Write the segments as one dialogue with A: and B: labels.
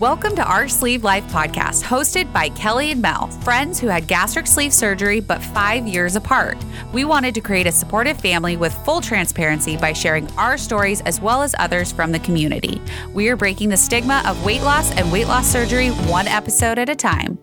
A: Welcome to our Sleeve Life podcast, hosted by Kellie and Mel, friends who had gastric sleeve surgery but five years apart. We wanted to create a supportive family with full transparency by sharing our stories as well as others from the community. We are breaking the stigma of weight loss and weight loss surgery one episode at a time.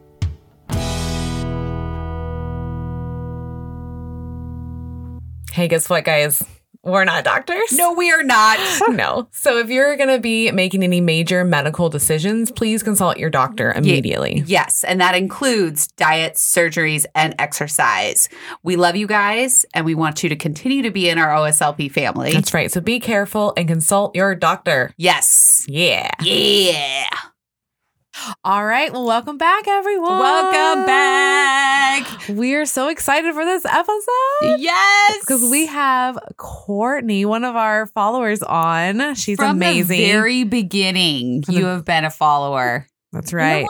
B: Hey, guess what, guys? We're not doctors.
A: No, we are not.
B: no. So if you're going to be making any major medical decisions, please consult your doctor immediately.
A: Yes, and that includes diets, surgeries, and exercise. We love you guys, and we want you to continue to be in our OSLP family.
B: That's right. So be careful and consult your doctor.
A: Yes.
B: Yeah.
A: Yeah.
B: All right. Well, welcome back, everyone.
A: Welcome back.
B: We are so excited for this episode.
A: Yes.
B: Because we have Courtney, one of our followers, on. She's
A: From
B: amazing.
A: the very beginning,
B: From
A: you
B: the-
A: have been a follower.
B: That's
C: You know
B: right.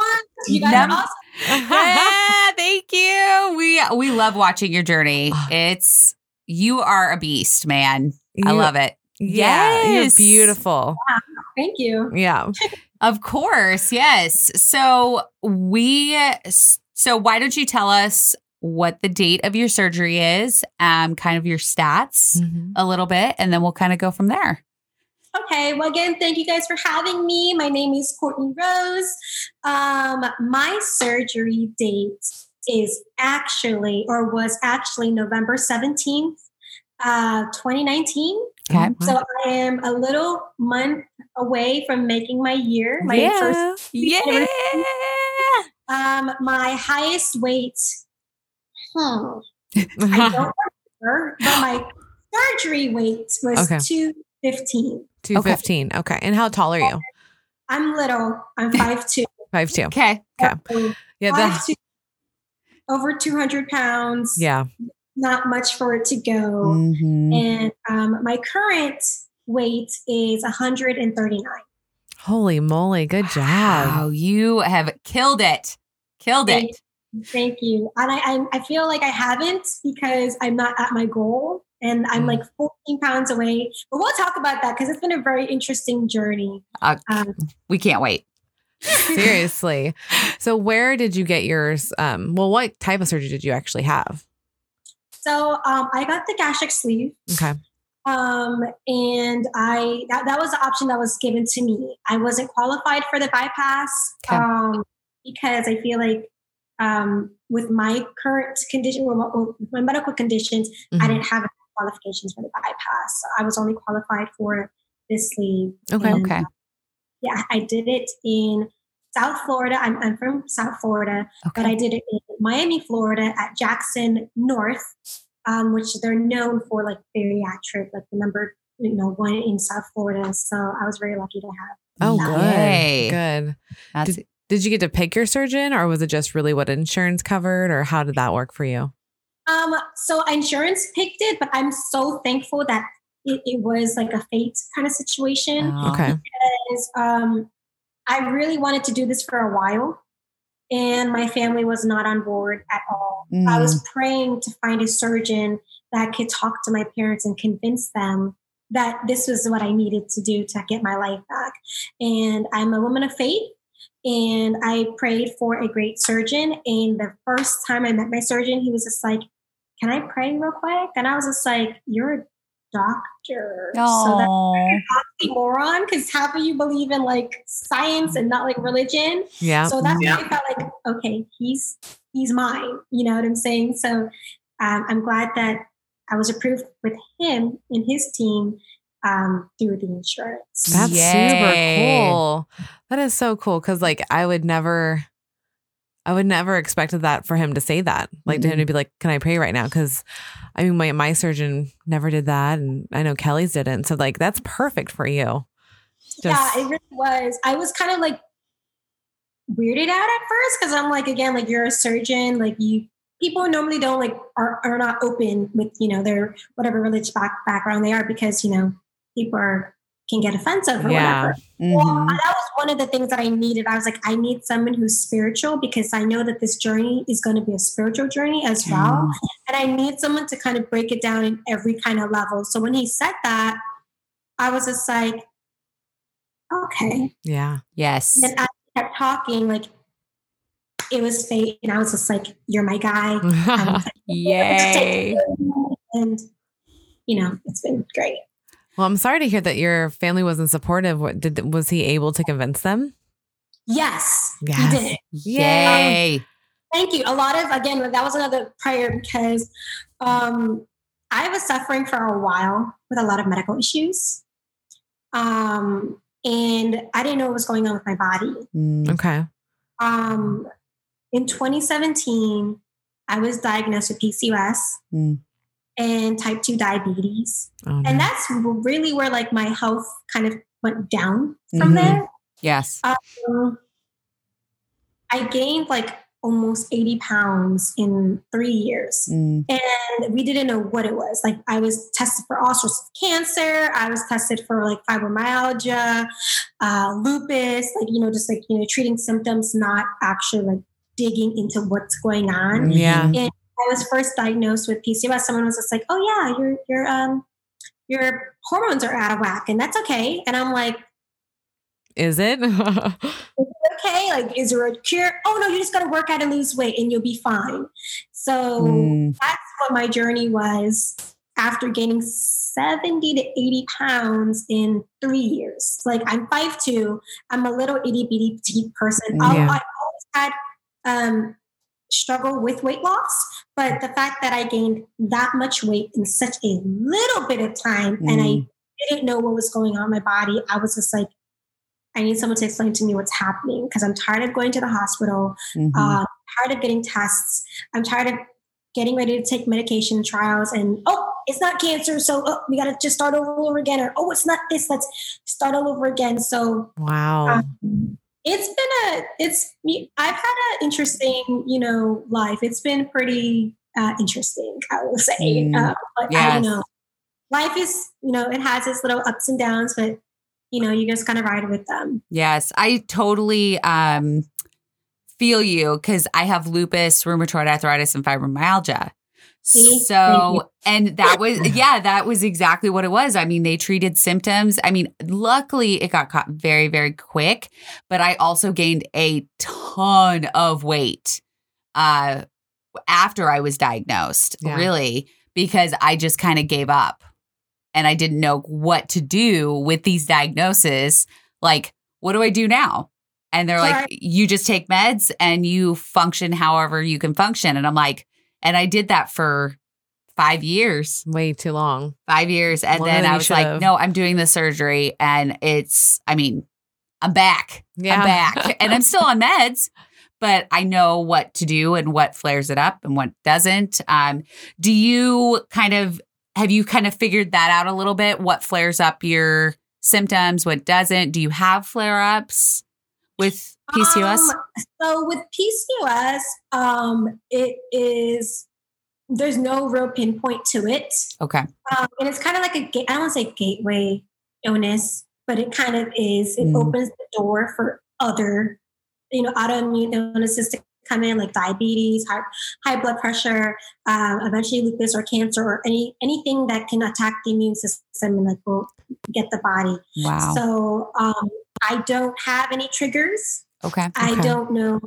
C: You guys
A: Num-
C: are awesome.
A: yeah, thank you. We we love watching your journey. Ah. It's you are a beast, man. I love it.
B: Yeah. You're
A: Yes.
B: beautiful.
C: Thank you.
B: Yeah.
A: Of course, yes. So we so why don't you tell us what the date of your surgery is, um, kind of your stats
B: Mhm.
A: a little bit, and then we'll kind of go from there.
C: Okay. Well, again, thank you guys for having me. My name is Courtney Rose. Um, my surgery date is actually, or was actually November 17th, uh, 2019.
A: Okay.
C: So I am a little month away from making my year, my
B: yeah.
C: first
A: Yeah.
C: Um, my highest weight, hmm, I don't remember, but my surgery weight was
B: Okay.
C: 215.
B: 215. Okay. And how tall are you?
C: I'm little. I'm 5'2.
B: Five two.
A: Okay.
B: Okay.
C: So
B: Yeah. That,
C: 5'2", over 200 pounds.
B: yeah.
C: Not much for it to go.
A: Mhm.
C: And um, my current weight is 139.
B: Holy moly. Good job.
A: Wow, you have killed it. Killed
C: Thank
A: it.
C: Thank you. And I, I, I feel like I haven't because I'm not at my goal and I'm
B: Mm.
C: like 14 pounds away. But we'll talk about that because it's been a very interesting journey.
A: Uh,
C: Um,
A: we can't wait.
B: Seriously. So where did you get yours? Um, well, what type of surgery did you actually have?
C: So um, I got the gastric sleeve.
B: Okay.
C: Um, and I that, that was the option that was given to me. I wasn't qualified for the bypass
A: Okay.
C: um, because I feel like um, with my current condition, with my, medical conditions, I
B: Mhm.
C: didn't have qualifications for the bypass. So I was only qualified for this sleeve.
B: Okay.
C: And,
A: Okay.
C: Yeah, I did it in South Florida. I'm, I'm from South Florida, but I did it in Miami, Florida at Jackson North, um, which they're known for like bariatric, like the number you know one in South Florida. So I was very lucky to have.
B: Oh,
C: that.
A: Yay.
B: good. Good.
A: That's
B: Did you get to pick your surgeon or was it just really what insurance covered or how did that work for you?
C: Um, so insurance picked it, but I'm so thankful that it, it was like a fate kind of situation.
A: Oh.
B: Okay.
C: Because um, I really wanted to do this for a while, and my family was not on board at all. I was mm. praying to find a surgeon that could talk to my parents and convince them that this was what I needed to do to get my life back. And I'm a woman of faith. And I prayed for a great surgeon. And the first time I met my surgeon, he was just like, Can I pray real quick? And I was just like, You're a doctor. So that's oxymoron because half of you believe in like science and not like religion.
B: Yeah.
C: So that's
A: Yeah.
C: why I felt like, okay, he's he's mine. You know what I'm saying? So um, I'm glad that I was approved with him and his team um, through the insurance.
B: That's
A: Yay.
B: super cool. That is so cool because, like, I would never, I would never expected that for him to say that. Like, to him to be like, "Can I pray right now?" Because, I mean, my my surgeon never did that, and I know Kellie's didn't. So, like, that's perfect for you.
C: yeah, it really was. I was kind of like weirded out at first because I'm like, again, like you're a surgeon, like you people normally don't like are, are not open with you know their whatever religious back, background they are because you know people are can get offensive or
B: Yeah.
C: whatever. Well,
A: Mhm.
C: that was one of the things that I needed. I was like, I need someone who's spiritual because I know that this journey is going to be a spiritual journey as mm. well. And I need someone to kind of break it down in every kind of level. So when he said that, I was just like, okay.
B: Yeah.
A: Yes.
C: And I kept talking, like it was fate. And I was just like, you're my guy.
A: Yay.
C: and, you know, it's been great.
B: Well, I'm sorry to hear that your family wasn't supportive. What did was he able to convince them?
C: Yes,
B: Yes.
C: he did.
A: Yay.
C: Thank you. A lot of, again, that was another prayer because um, I was suffering for a while with a lot of medical issues. Um, and I didn't know what was going on with my body.
A: Mm.
B: Okay.
C: Um, in 2017, I was diagnosed with PCOS
A: Mm.
C: And type 2 diabetes.
B: Oh, no.
C: And that's really where like my health kind of went down from
A: Mhm.
C: there.
A: Yes.
C: Um, I gained like almost 80 pounds in three years.
A: Mm.
C: And we didn't know what it was. Like I was tested for all sorts of cancer. I was tested for like fibromyalgia, uh, lupus, like, you know, just like, you know, treating symptoms, not actually like digging into what's going on.
B: Yeah.
C: I was first diagnosed with PCOS. Someone was just like, "Oh yeah, your your um your hormones are out of whack, and that's okay." And I'm like,
B: Is it?
C: "Okay, like is there a cure? Oh no, you just got to work out and lose weight, and you'll be fine." So
A: Mm.
C: that's what my journey was after gaining 70 to 80 pounds in three years. Like I'm 5'2, I'm a little itty bitty petite person. I- I always had um, struggle with weight loss, but the fact that I gained that much weight in such a little bit of time and I
A: Mm.
C: didn't know what was going on in my body, I was just like, I need someone to explain to me what's happening because I'm tired of going to the hospital.
A: Mhm.
C: Uh, tired of getting tests. I'm tired of getting ready to take medication trials and oh, it's not cancer, so oh, we got to just start all over again. Or oh, it's not this, let's start all over again. So
B: wow.
C: um, it's been a it's me I've had an interesting you know life. It's been pretty uh, interesting, I will say.
A: Mm,
C: uh, but I
A: yes.
C: don't know. Life is you know it has its little ups and downs, but you know you just kind of ride with them.
A: Yes, I totally um, feel you because I have lupus, rheumatoid arthritis, and fibromyalgia.
C: See?
A: So, and that was, yeah, that was exactly what it was. I mean, they treated symptoms. I mean, luckily it got caught very, very quick, but I also gained a ton of weight uh, after I was diagnosed,
B: Yeah.
A: really, because I just kind of gave up and I didn't know what to do with these diagnoses. Like, what do I do now? And they're like, you just take meds and you function however you can function. And I'm like, and I did that for five years,
B: Way too long.
A: five years. And
B: Well,
A: then I was like, no, I'm doing the surgery. And it's, I mean, I'm back.
B: Yeah.
A: I'm back. and I'm still on meds, but I know what to do and what flares it up and what doesn't. Um, do you kind of, have you kind of figured that out a little bit? What flares up your symptoms? What doesn't? Do you have flare ups with PCOS?
C: Um, so with PCOS, um, it is there's no real pinpoint to it,
A: okay.
C: um, and it's kind of like a ga- I don't want to say gateway illness, but it kind of is. It
A: Mm.
C: opens the door for other, you know, autoimmune illnesses to come in, like diabetes, high, high blood pressure, um, eventually lupus or cancer or any anything that can attack the immune system and like will get the body.
A: Wow.
C: So um, I don't have any triggers.
A: okay.
C: I
B: Okay.
C: don't know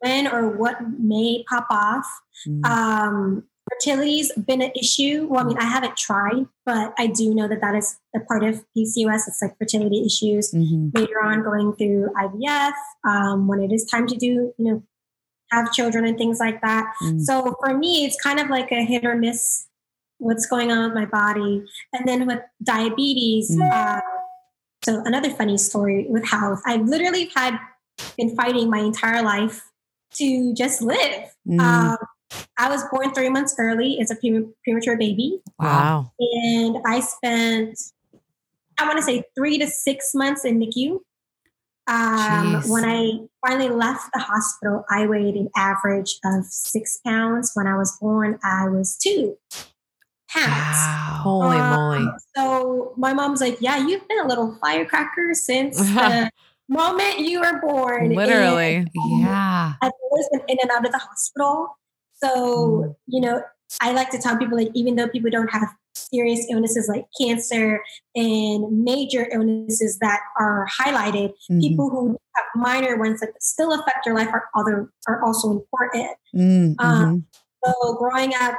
C: when or what may pop off.
A: Mm.
C: Um, fertility's been an issue. Well, I mean, I haven't tried, but I do know that that is a part of PCOS. It's like fertility issues
A: Mhm.
C: later on going through IVF, um, when it is time to do, you know, have children and things like that.
A: Mm.
C: So for me, it's kind of like a hit or miss what's going on with my body. And then with diabetes,
A: Mm.
C: uh, so another funny story with health, I've literally had been fighting my entire life to just live.
A: Mm.
C: Um, I was born three months early as a pre- premature baby,
B: Wow.
C: and I spent, I want to say, three to six months in NICU. Um, when I finally left the hospital, I weighed an average of six pounds. When I was born, I was two pounds.
A: Wow.
B: Holy
C: Um,
B: moly.
C: So my mom's like, "Yeah, you've been a little firecracker since the moment you were born." And
B: Literally.
A: Yeah.
C: I've always been in and out of the hospital. So,
A: Mm.
C: you know, I like to tell people like even though people don't have serious illnesses like cancer and major illnesses that are highlighted. Mm-hmm. People who have minor ones that still affect your life are other are also important. Mm-hmm. Um, so growing up,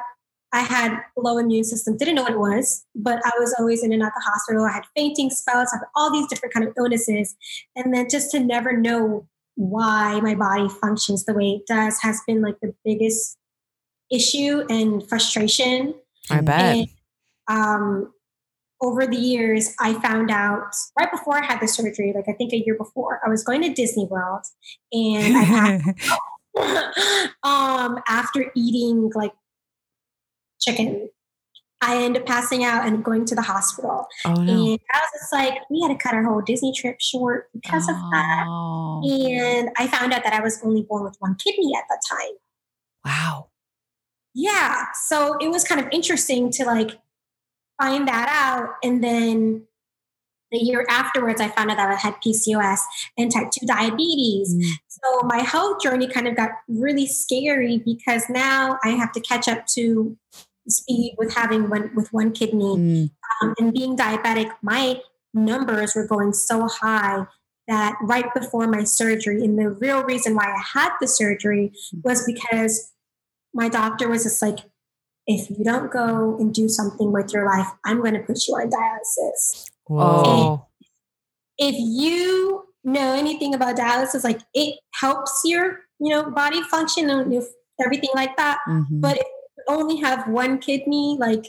C: I had low immune system, didn't know what it was, but I was always in and out the hospital. I had fainting spells, I had all these different kind of illnesses. And then just to never know why my body functions the way it does has been like the biggest issue and frustration.
B: I bet. And,
C: um, over the years, I found out right before I had the surgery, like I think a year before, I was going to Disney World and I had, um, after eating like chicken. I ended up passing out and going to the hospital. Oh, no. And I was just like, we had to cut our whole Disney trip short because oh. of that. Oh. And I found out that I was only born with one kidney at that time.
B: Wow.
C: Yeah. So it was kind of interesting to like find that out. And then the year afterwards, I found out that I had PCOS and type 2 diabetes. Mm. So my health journey kind of got really scary because now I have to catch up to speed with having one with one kidney mm. um, and being diabetic my numbers were going so high that right before my surgery and the real reason why i had the surgery was because my doctor was just like if you don't go and do something with your life i'm going to put you on dialysis
B: Whoa.
C: if you know anything about dialysis like it helps your you know body function and everything like that mm-hmm. but if you only have one kidney, like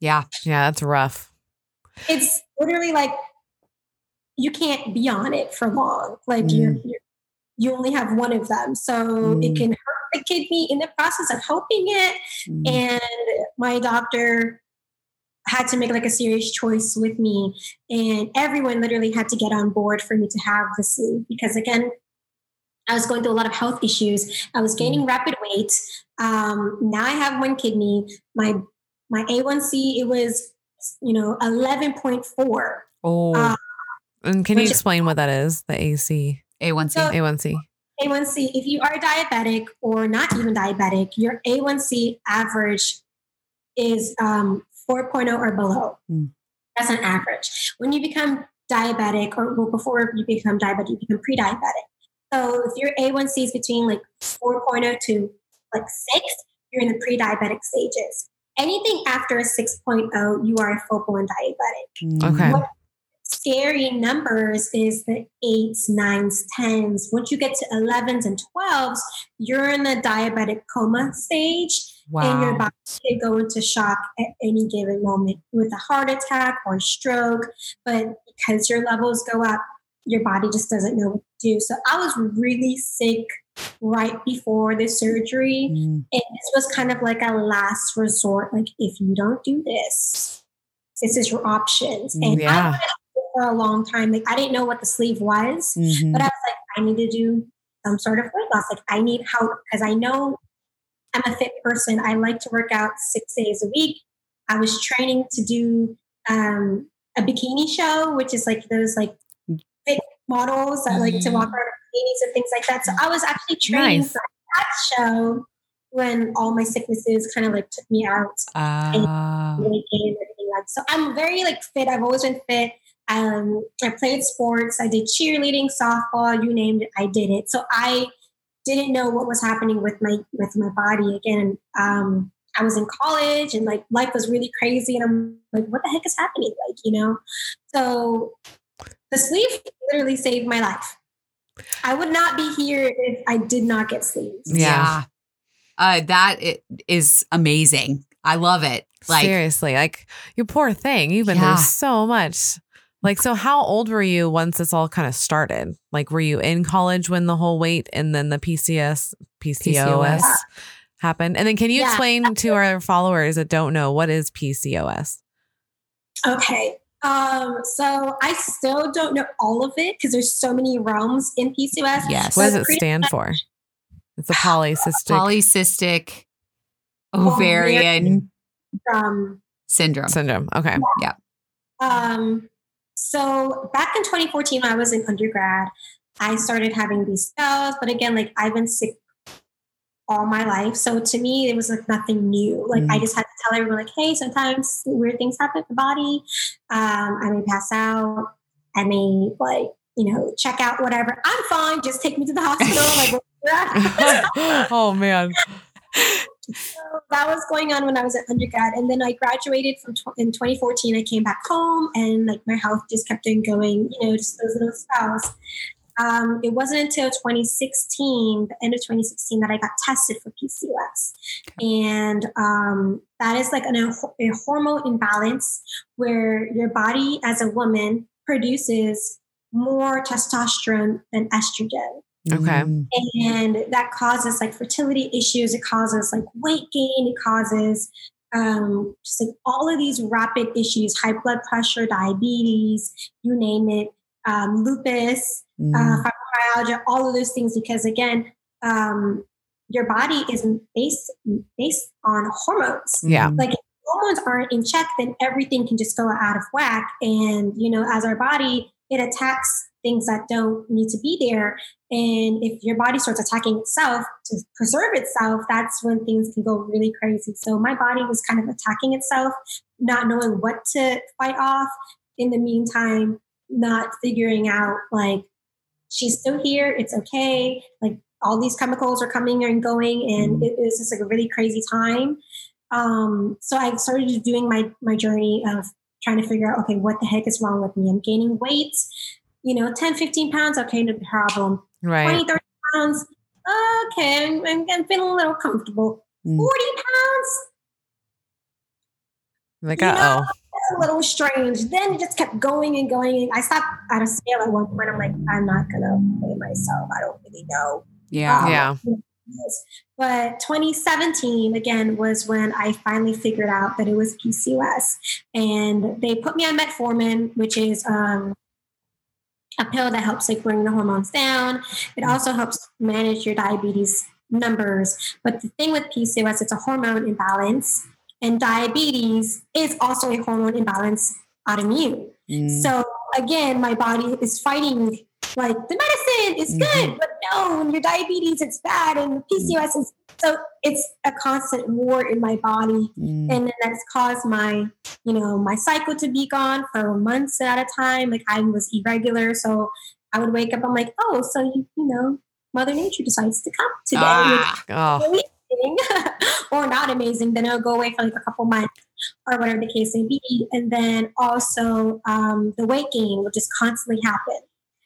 B: yeah, yeah, that's rough.
C: It's literally like you can't be on it for long. Like mm. you're, you're, you only have one of them, so mm. it can hurt the kidney in the process of helping it. Mm. And my doctor had to make like a serious choice with me, and everyone literally had to get on board for me to have the sleeve because again, I was going through a lot of health issues. I was gaining mm. rapid weight. Um, now I have one kidney. My my A1C it was you know eleven point four.
B: Oh, uh, and can you explain what that is? The AC
D: A1C
B: so, A1C.
C: A1C. If you are diabetic or not even diabetic, your A1C average is um, 4.0 or below. Mm. That's an average. When you become diabetic, or well, before you become diabetic, you become pre-diabetic. So if your A1C is between like 4.0 to like 6, you're in the pre-diabetic stages. Anything after a 6.0, you are a full-blown diabetic.
B: Mm. Okay. What
C: scary numbers is the 8s, 9s, 10s. Once you get to 11s and 12s, you're in the diabetic coma stage. Wow. And your body can go into shock at any given moment with a heart attack or stroke. But because your levels go up, your body just doesn't know what to do. So I was really sick right before the surgery. Mm. And this was kind of like a last resort. Like, if you don't do this, this is your options. And yeah. I for a long time. Like, I didn't know what the sleeve was, mm-hmm. but I was like, I need to do some sort of weight loss. Like, I need help because I know I'm a fit person. I like to work out six days a week. I was training to do um, a bikini show, which is like those like fit models that mm-hmm. like to walk mm-hmm. around bikinis and things like that. So I was actually training nice. for that show when all my sicknesses kind of like took me out uh. and everything like. So I'm very like fit. I've always been fit. Um, I played sports. I did cheerleading, softball, you named it. I did it. So I didn't know what was happening with my with my body again. Um, I was in college and like life was really crazy, and I'm like, what the heck is happening? Like, you know. So the sleeve literally saved my life. I would not be here if I did not get sleeves.
D: Yeah. Uh, that is amazing. I love it.
B: Like seriously, like you poor thing. You've been yeah. through so much. Like, so how old were you once this all kind of started? Like, were you in college when the whole weight and then the PCS, PCOS, PCOS. happened? And then can you yeah. explain to our followers that don't know what is PCOS?
C: Okay. Um, so I still don't know all of it because there's so many realms in PCOS.
B: Yes. What does it stand much- for? It's a polycystic
D: polycystic ovarian
C: um,
D: syndrome.
B: Syndrome. Okay.
D: Yeah.
C: Um, so back in 2014, when I was in undergrad, I started having these spells. But again, like I've been sick all my life. So to me, it was like nothing new. Like
A: Mm.
C: I just had to tell everyone, like, hey, sometimes weird things happen to the body. Um, I may pass out. I may like, you know, check out, whatever. I'm fine. Just take me to the hospital. like,
B: oh man.
C: So that was going on when I was an undergrad, and then I graduated from tw- in 2014. I came back home, and like my health just kept on going. You know, just those little spells. Um, it wasn't until 2016, the end of 2016, that I got tested for PCOS, and um, that is like an, a hormone imbalance where your body, as a woman, produces more testosterone than estrogen
B: Okay.
C: And that causes like fertility issues it causes like weight gain it causes um, just like all of these rapid issues high blood pressure diabetes you name it um, lupus
A: Mm.
C: uh, fibromyalgia all of those things because again um, your body is based based on hormones
B: Yeah.
C: like if hormones aren't in check then everything can just go out of whack and you know as our body it attacks things that don't need to be there. And if your body starts attacking itself to preserve itself that's when things can go really crazy. So my body was kind of attacking itself not knowing what to fight off. In the meantime not figuring out like she's still here it's okay. Like all these chemicals are coming and going and it was just like a really crazy time. Um, so I started doing my my journey of trying to figure out, okay, what the heck is wrong with me? I'm gaining weight, you know, 10, 15 pounds, okay, no problem. Right. 20,
B: Right.
C: 30 pounds, okay, I'm, I'm, feeling a little comfortable.
A: Mm.
C: 40 pounds,
B: Like,
C: You
B: uh oh.
C: that's a little strange. Then it just kept going and going. And I stopped at a scale at one point. I'm like, I'm not going to weigh myself. I don't really know.
A: Yeah.
C: Um,
B: Yeah.
C: But 2017 again was when I finally figured out that it was PCOS, and they put me on metformin, which is um, a pill that helps like bring the hormones down. It also helps manage your diabetes numbers. But the thing with PCOS, it's a hormone imbalance, and diabetes is also a hormone imbalance autoimmune.
A: Mm.
C: So again, my body is fighting like the medicine is good, but no, your diabetes it's bad and PCOS is so it's a constant war in my body.
A: Mm.
C: And then that's caused my, you know, my cycle to be gone for months at a time. Like I was irregular. So I would wake up, I'm like, oh, so you, you know, Mother Nature decides to come today.
A: Ah.
B: Oh.
C: or not amazing, then it'll go away for like a couple months or whatever the case may be. And then also um, the weight gain will just constantly happen.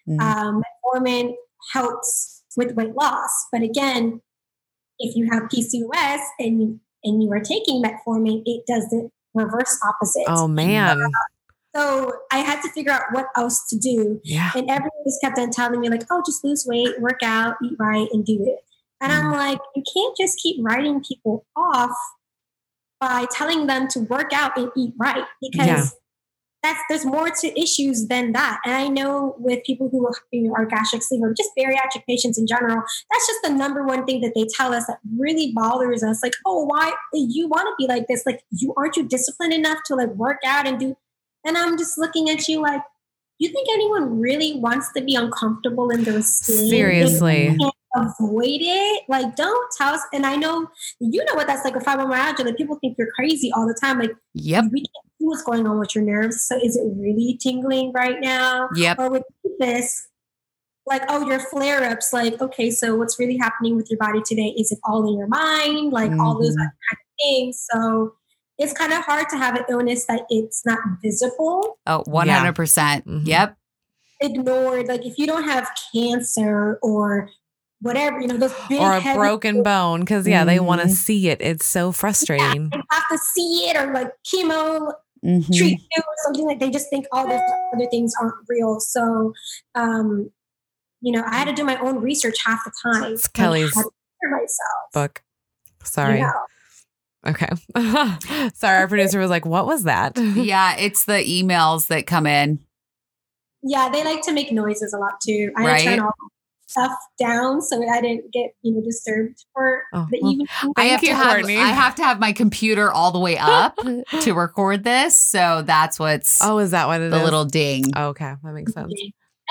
A: Mm.
C: Um, metformin helps with weight loss, but again, if you have PCOS and you, and you are taking metformin, it does the reverse opposite.
B: Oh man.
C: So I had to figure out what else to do.
B: Yeah.
C: And everyone just kept on telling me, like, oh, just lose weight, work out, eat right, and do it. And I'm mm. like, you can't just keep writing people off by telling them to work out and eat right because
B: Yeah.
C: That's there's more to issues than that. And I know with people who you know, are gastric sleeve or just bariatric patients in general, that's just the number one thing that they tell us that really bothers us. Like, oh, why you want to be like this? Like, you aren't you disciplined enough to like work out and do? And I'm just looking at you like, you think anyone really wants to be uncomfortable in their skin?
B: Seriously.
C: Avoid it. Like, don't tell us. And I know you know what that's like with fibromyalgia. Like, people think you're crazy all the time. Like,
A: Yep.
C: we can't see what's going on with your nerves. So, is it really tingling right now?
A: Yep.
C: Or with this, like, oh, your flare ups. Like, okay, so what's really happening with your body today? Is it all in your mind? Like, all those
A: Mhm.
C: kind of things. So, it's kind of hard to have an illness that it's not visible
A: Oh, 100%.
B: Mhm.
A: Yep.
C: ignored. Like if you don't have cancer or whatever, you know, those big
B: Or a
C: heavy
B: broken
C: things,
B: bone. Cause yeah, they want to
A: Mhm.
B: see it. It's so frustrating.
C: They have to see it or like chemo
A: Mhm.
C: treat you or something like they just think all those other things aren't real. So um, you know, I had to do my own research half the time.
B: It's Kellie's
C: how myself.
B: Book.
C: you
B: Sorry.
C: know.
B: Okay. Sorry, our producer was like, what was that?
A: Yeah, it's the emails that come in.
C: Yeah, they like to make noises a lot too. I
A: Right.
C: turn all stuff down so I didn't get, you know, disturbed for
B: Oh,
C: the
B: well,
C: evening.
A: I have
B: you,
A: to have
B: Courtney.
A: I have to have my computer all the way up to record this, so that's what's
B: Oh, is that what it is?
A: the little ding.
B: Oh, okay. That makes sense.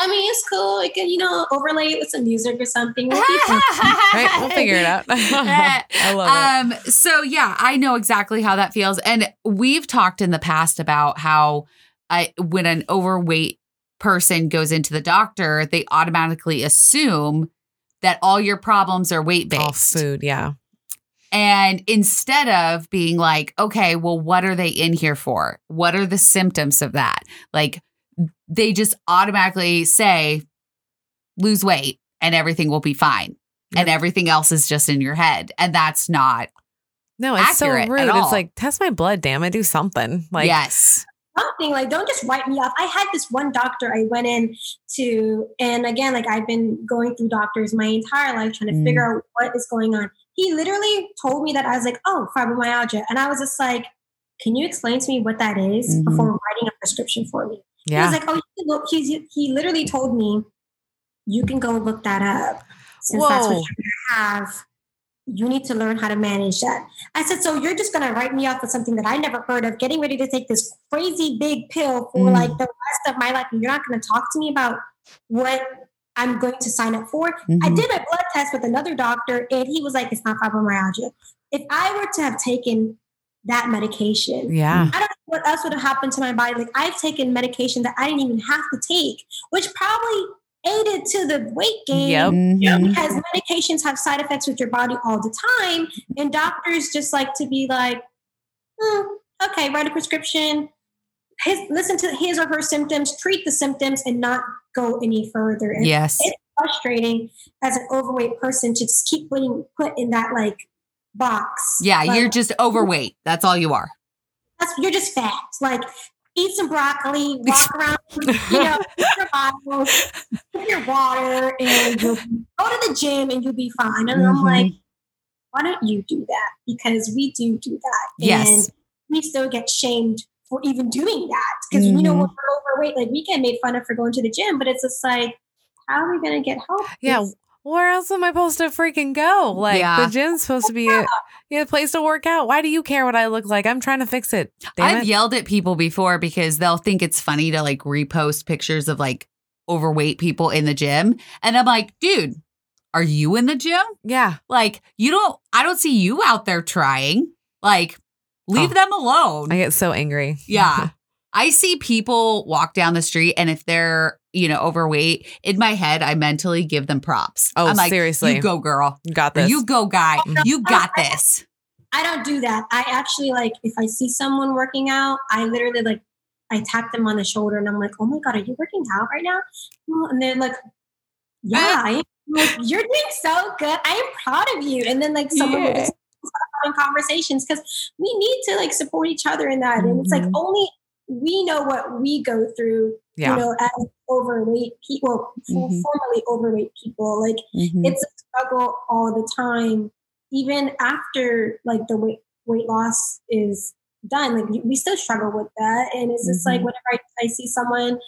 C: I mean, it's cool. It can, you know, overlay it with some music or something. We'll.
B: Right? We'll figure it out. I love it.
A: um, so yeah, I know exactly how that feels. And we've talked in the past about how I when an overweight person goes into the doctor, they automatically assume that all your problems are weight based.
B: All food, yeah.
A: And instead of being like, okay, well, what are they in here for? What are the symptoms of that? Like they just automatically say, lose weight and everything will be fine. And everything else is just in your head. And that's not
B: No, it's so rude. It's like test my blood, damn it, do something. Like
A: yes.
C: Something like don't just write me off. I had this one doctor i went in to and again like i've been going through doctors my entire life trying to
A: Mm.
C: figure out what is going on. He literally told me that i was like oh fibromyalgia. And i was just like can you explain to me what that is
A: Mhm.
C: before writing a prescription for me? He was like oh you can look he's, he literally told me you can go look that up since that's what you have you need to learn how to manage that. I said, so you're just going to write me off with something that I never heard of, getting ready to take this crazy big pill for
A: Mm.
C: like the rest of my life. And you're not going to talk to me about what I'm going to sign up for. I
A: Mhm.
C: did my blood test with another doctor and he was like, it's not fibromyalgia. If I were to have taken that medication,
B: yeah.
C: I don't know what else would have happened to my body. Like I've taken medication that I didn't even have to take, which probably aided to the weight gain
B: Yep.
A: Mhm.
C: because medications have side effects with your body all the time and doctors just like to be like "Hmm, okay write a prescription his, listen to his or her symptoms treat the symptoms and not go any further and
A: Yes.
C: it's frustrating as an overweight person to just keep putting put in that like box
A: Yeah,
C: Like,
A: you're just overweight. That's all you are.
C: that's, you're just fat like eat some broccoli walk around you know water and you'll go to the gym and you'll be fine and i'm
A: Mhm.
C: like why don't you do that? Because we do do that.
A: Yes.
C: And we still get shamed for even doing that. Because we know
A: Mhm.
C: we're overweight, like we get made fun of for going to the gym, but it's just like, how are we going to get help?
B: Yeah. Where else am I supposed to freaking go? Like
A: Yeah.
B: the gym's supposed to be a, yeah, a place to work out. Why do you care what I look like? I'm trying to fix it. Damn
A: I've
B: it.
A: yelled at people before because they'll think it's funny to like repost pictures of like overweight people in the gym. And I'm like, dude, are you in the gym?
B: yeah.
A: Like, you don't, I don't see you out there trying. Like, leave
B: Oh.
A: them alone.
B: I get so angry.
A: yeah. I see people walk down the street and if they're, you know, overweight, in my head, I mentally give them props.
B: Oh,
A: I'm like,
B: seriously.
A: You go, girl.
B: You got
A: Or
B: this.
A: you go, guy. You got this.
C: I don't do that. I actually like, if I see someone working out, I literally like, I tap them on the shoulder and I'm like, oh my God, are you working out right now? And they're like, yeah, I am. Like, you're doing so good. I am proud of you. And then like someone will
B: Yeah.
C: just having conversations because we need to like support each other in that. And it's like
A: Mhm.
C: only we know what we go through,
B: yeah.
C: you know, as overweight people,
A: Mhm.
C: formerly overweight people. Like
A: Mhm.
C: it's a struggle all the time, even after like the weight weight loss is done. Like we still struggle with that, and it's just like
A: Mhm.
C: whenever I, I see someone,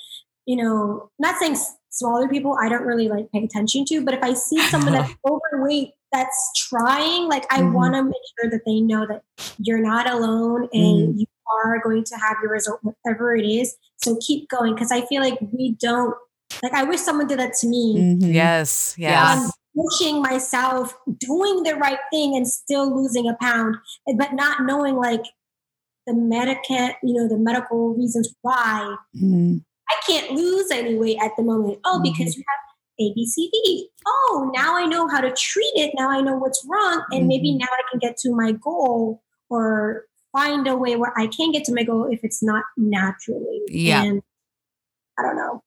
C: you know, not saying smaller people, I don't really like pay attention to, but if I see someone that's overweight that's trying, like I
A: Mhm.
C: want to make sure that they know that you're not alone and you are going to have your result, whatever it is. So keep going because I feel like we don't. Like I wish someone did that to me
A: Mhm.
B: Yes.
A: Yeah.
B: Yes.
C: I'm pushing myself, doing the right thing, and still losing a pound, but not knowing like the medica, you know, the medical reasons why
A: Mhm.
C: I can't lose any weight at the moment. Oh,
A: Mm-hmm.
C: because you have A, B, C, D. Oh, now I know how to treat it. Now I know what's wrong, and maybe
A: Mhm.
C: now I can get to my goal or find a way where I can get to my goal if it's not naturally.
A: Yeah.
C: And I don't know.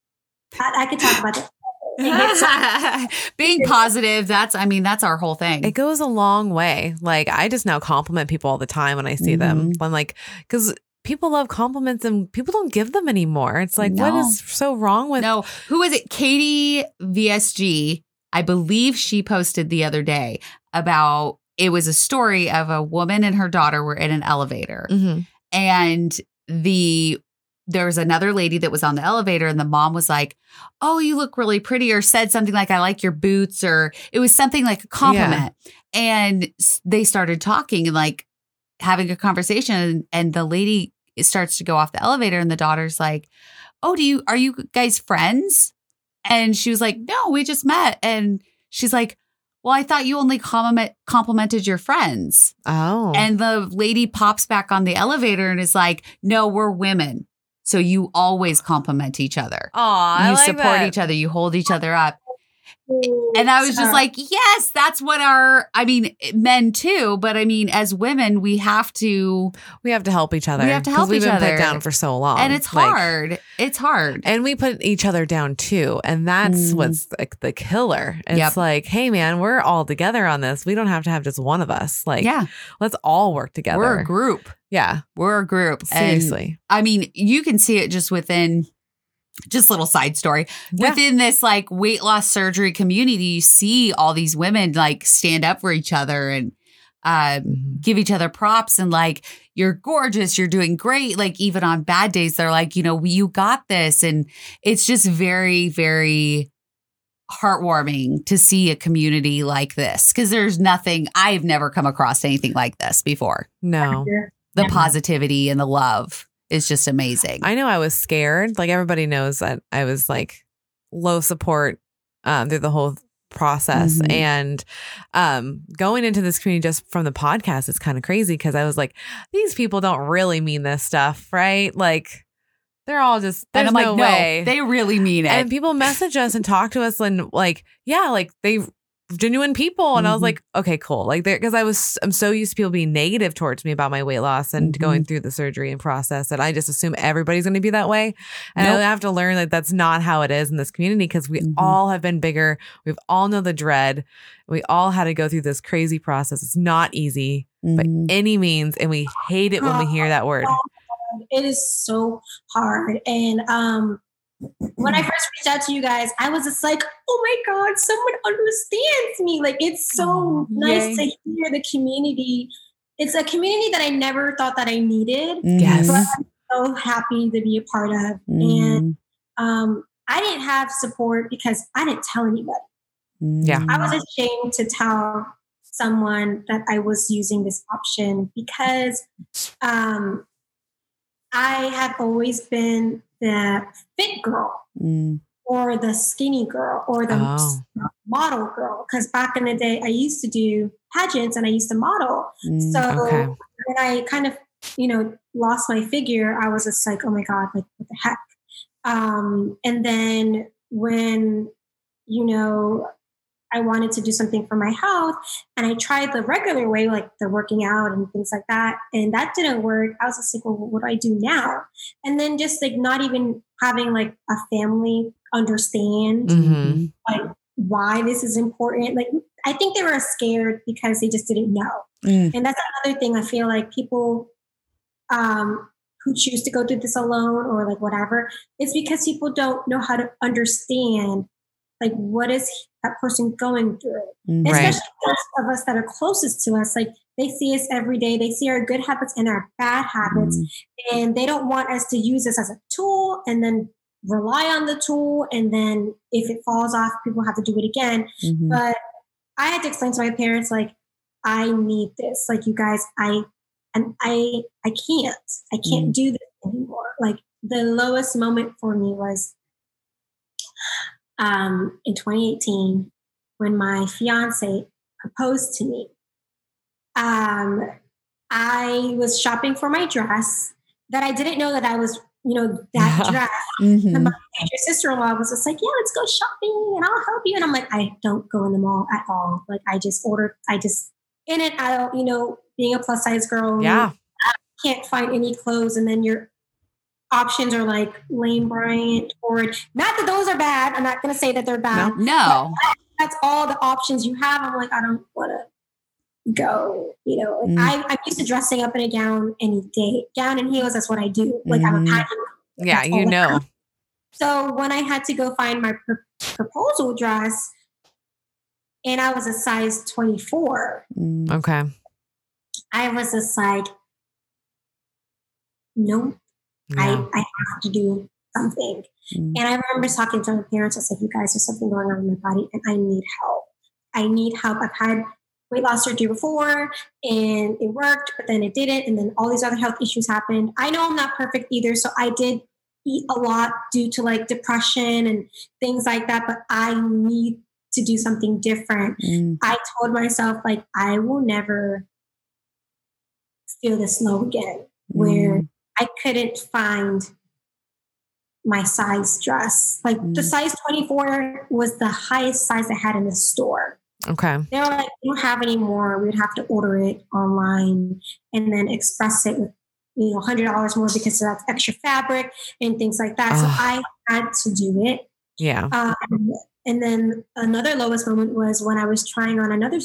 C: I, I could talk about that.
A: Being positive, that's, I mean, that's our whole thing.
B: It goes a long way. Like I just now compliment people all the time when I see them.
A: Mm-hmm.
B: I'm like, because people love compliments and people don't give them anymore. It's like, what
A: No.
B: is so wrong with?
A: no, who is it? Katie VSG. I believe she posted the other day about it was a story of a woman and her daughter were in an elevator.
B: Mhm.
A: and the there was another lady that was on the elevator and the mom was like oh you look really pretty or said something like i like your boots or it was something like a compliment and they started talking and like having a conversation and, and the lady starts to go off the elevator and the daughter's like oh do you are you guys friends And she was like, No, we just met. And she's like, Well, I thought you only compliment complimented your friends.
B: Oh.
A: And the lady pops back on the elevator and is like, No, we're women. So you always compliment each other.
B: Aw,
A: you
B: I like
A: support
B: that.
A: each other, you hold each other up. And I was just like, yes, that's what our, I mean, men too, but I mean, as women, we have to,
B: We have to help each other.
A: We have to help
B: we've
A: each
B: been
A: other.
B: put down for so long.
A: and it's
B: Like,
A: hard. It's hard.
B: and we put each other down too. And that's
A: Mm.
B: what's like the killer. It's
A: Yep.
B: like, hey man, we're all together on this. We don't have to have just one of us. Like,
A: yeah.
B: let's all work together.
A: We're a group.
B: yeah.
A: We're a group. And
B: Seriously.
A: I mean, you can see it just within just little side story
B: Yeah.
A: within this like weight loss surgery community. You see all these women like stand up for each other and um,
B: Mhm.
A: give each other props and like you're gorgeous, you're doing great. Like even on bad days, they're like, you know, you got this, and it's just very, very heartwarming to see a community like this because there's nothing I've never come across anything like this before.
B: No.
A: The positivity and the love is just amazing.
B: I know I was scared. Like everybody knows that I was like low support um, through the whole process.
A: Mhm.
B: And um, going into this community just from the podcast is kind of crazy because I was like, these people don't really mean this stuff, right? Like they're all just there's
A: and I'm
B: no
A: like,
B: way.
A: no, they really mean it.
B: and people message us and talk to us and like, yeah, like they genuine people. And I was
A: Mhm.
B: like, okay, cool. Like there, because I was, I'm so used to people being negative towards me about my weight loss and
A: Mhm.
B: going through the surgery and process that I just assume everybody's going to be that way. And
A: Nope.
B: I have to learn that that's not how it is in this community because we
A: Mhm.
B: all have been bigger. We've all know the dread. We all had to go through this crazy process. It's not easy by
A: Mhm.
B: any means. And we hate it when we hear that word.
C: it is so hard. And um, when I first reached out to you guys, I was just like, oh my God, someone understands me. Like, it's so
B: Oh,
C: nice
B: yay.
C: to hear the community. It's a community that I never thought that I needed,
B: Yes.
C: but I'm so happy to be a part of. And
A: Mhm.
C: um, I didn't have support because I didn't tell anybody.
B: Yeah.
C: I was ashamed to tell someone that I was using this option because um, I have always been the fit girl
A: Mhm.
C: or the skinny girl or the
B: Oh.
C: model girl. Because back in the day, I used to do pageants and I used to model.
A: Mhm.
C: So
B: Okay.
C: when I kind of, you know, lost my figure, I was just like, oh my God, like what the heck? Um, and then when, you know, I wanted to do something for my health and I tried the regular way, like the working out and things like that, and that didn't work. I was just like, well, what do I do now? And then just like not even having like a family understand
B: Mhm.
C: like why this is important. Like I think they were scared because they just didn't know.
A: Mhm.
C: And that's another thing I feel like people um, who choose to go through this alone or like whatever, it's because people don't know how to understand like what is that person going through.
A: Mhm.
B: Right.
C: Especially those of us that are closest to us. Like they see us every day, they see our good habits and our bad habits,
A: Mhm.
C: and they don't want us to use this as a tool and then rely on the tool. And then if it falls off, people have to do it again
A: Mhm.
C: but I had to explain to my parents like I need this. Like you guys, I and I I can't. I can't do this anymore. Like the lowest moment for me was um in 2018 when my fiance proposed to me. Um I was shopping for my dress that I didn't know that I was, you know, that dress
A: Mhm.
C: and my sister-in-law was just like, "Yeah, let's go shopping, and I'll help you." And I'm like, "I don't go in the mall at all. Like, I just order. I just in and out. You know, being a plus size girl,
B: Yeah.
C: you can't find any clothes, and then your options are like Lane Bryant or not that those are bad. I'm not going to say that they're bad.
A: No.
C: That's all the options you have. I'm like, I don't want to go. You know, like
A: Mm.
C: I, I'm used to dressing up in a gown any day, gown and heels. That's what I do. Like I'm
A: Mhm.
C: a pageant
B: Yeah. You know.
C: have. So when I had to go find my pr- proposal dress, and I was a size 24,
A: Mhm.
B: Okay.
C: I was just like, no, I,
B: Yeah.
C: I have to do something.
A: Mhm.
C: And I remember talking to my parents. I said, you guys, there's something going on in my body and I need help. I need help. I've had weight loss surgery before and it worked, but then it didn't. And then all these other health issues happened. I know I'm not perfect either. So I did eat a lot due to like depression and things like that, but I need to do something different.
A: Mm.
C: I told myself, like, I will never feel this low again, where
A: Mm.
C: I couldn't find my size dress. Like the
A: Mm.
C: size 24 was the highest size I had in the store.
B: Okay.
C: They were like, we don't have any more. We would have to order it online and then express it with, you know, hundred dollars more because that's extra fabric and things like that. So I had to do it.
B: Yeah.
C: Um, and then another lowest moment was when I was trying on another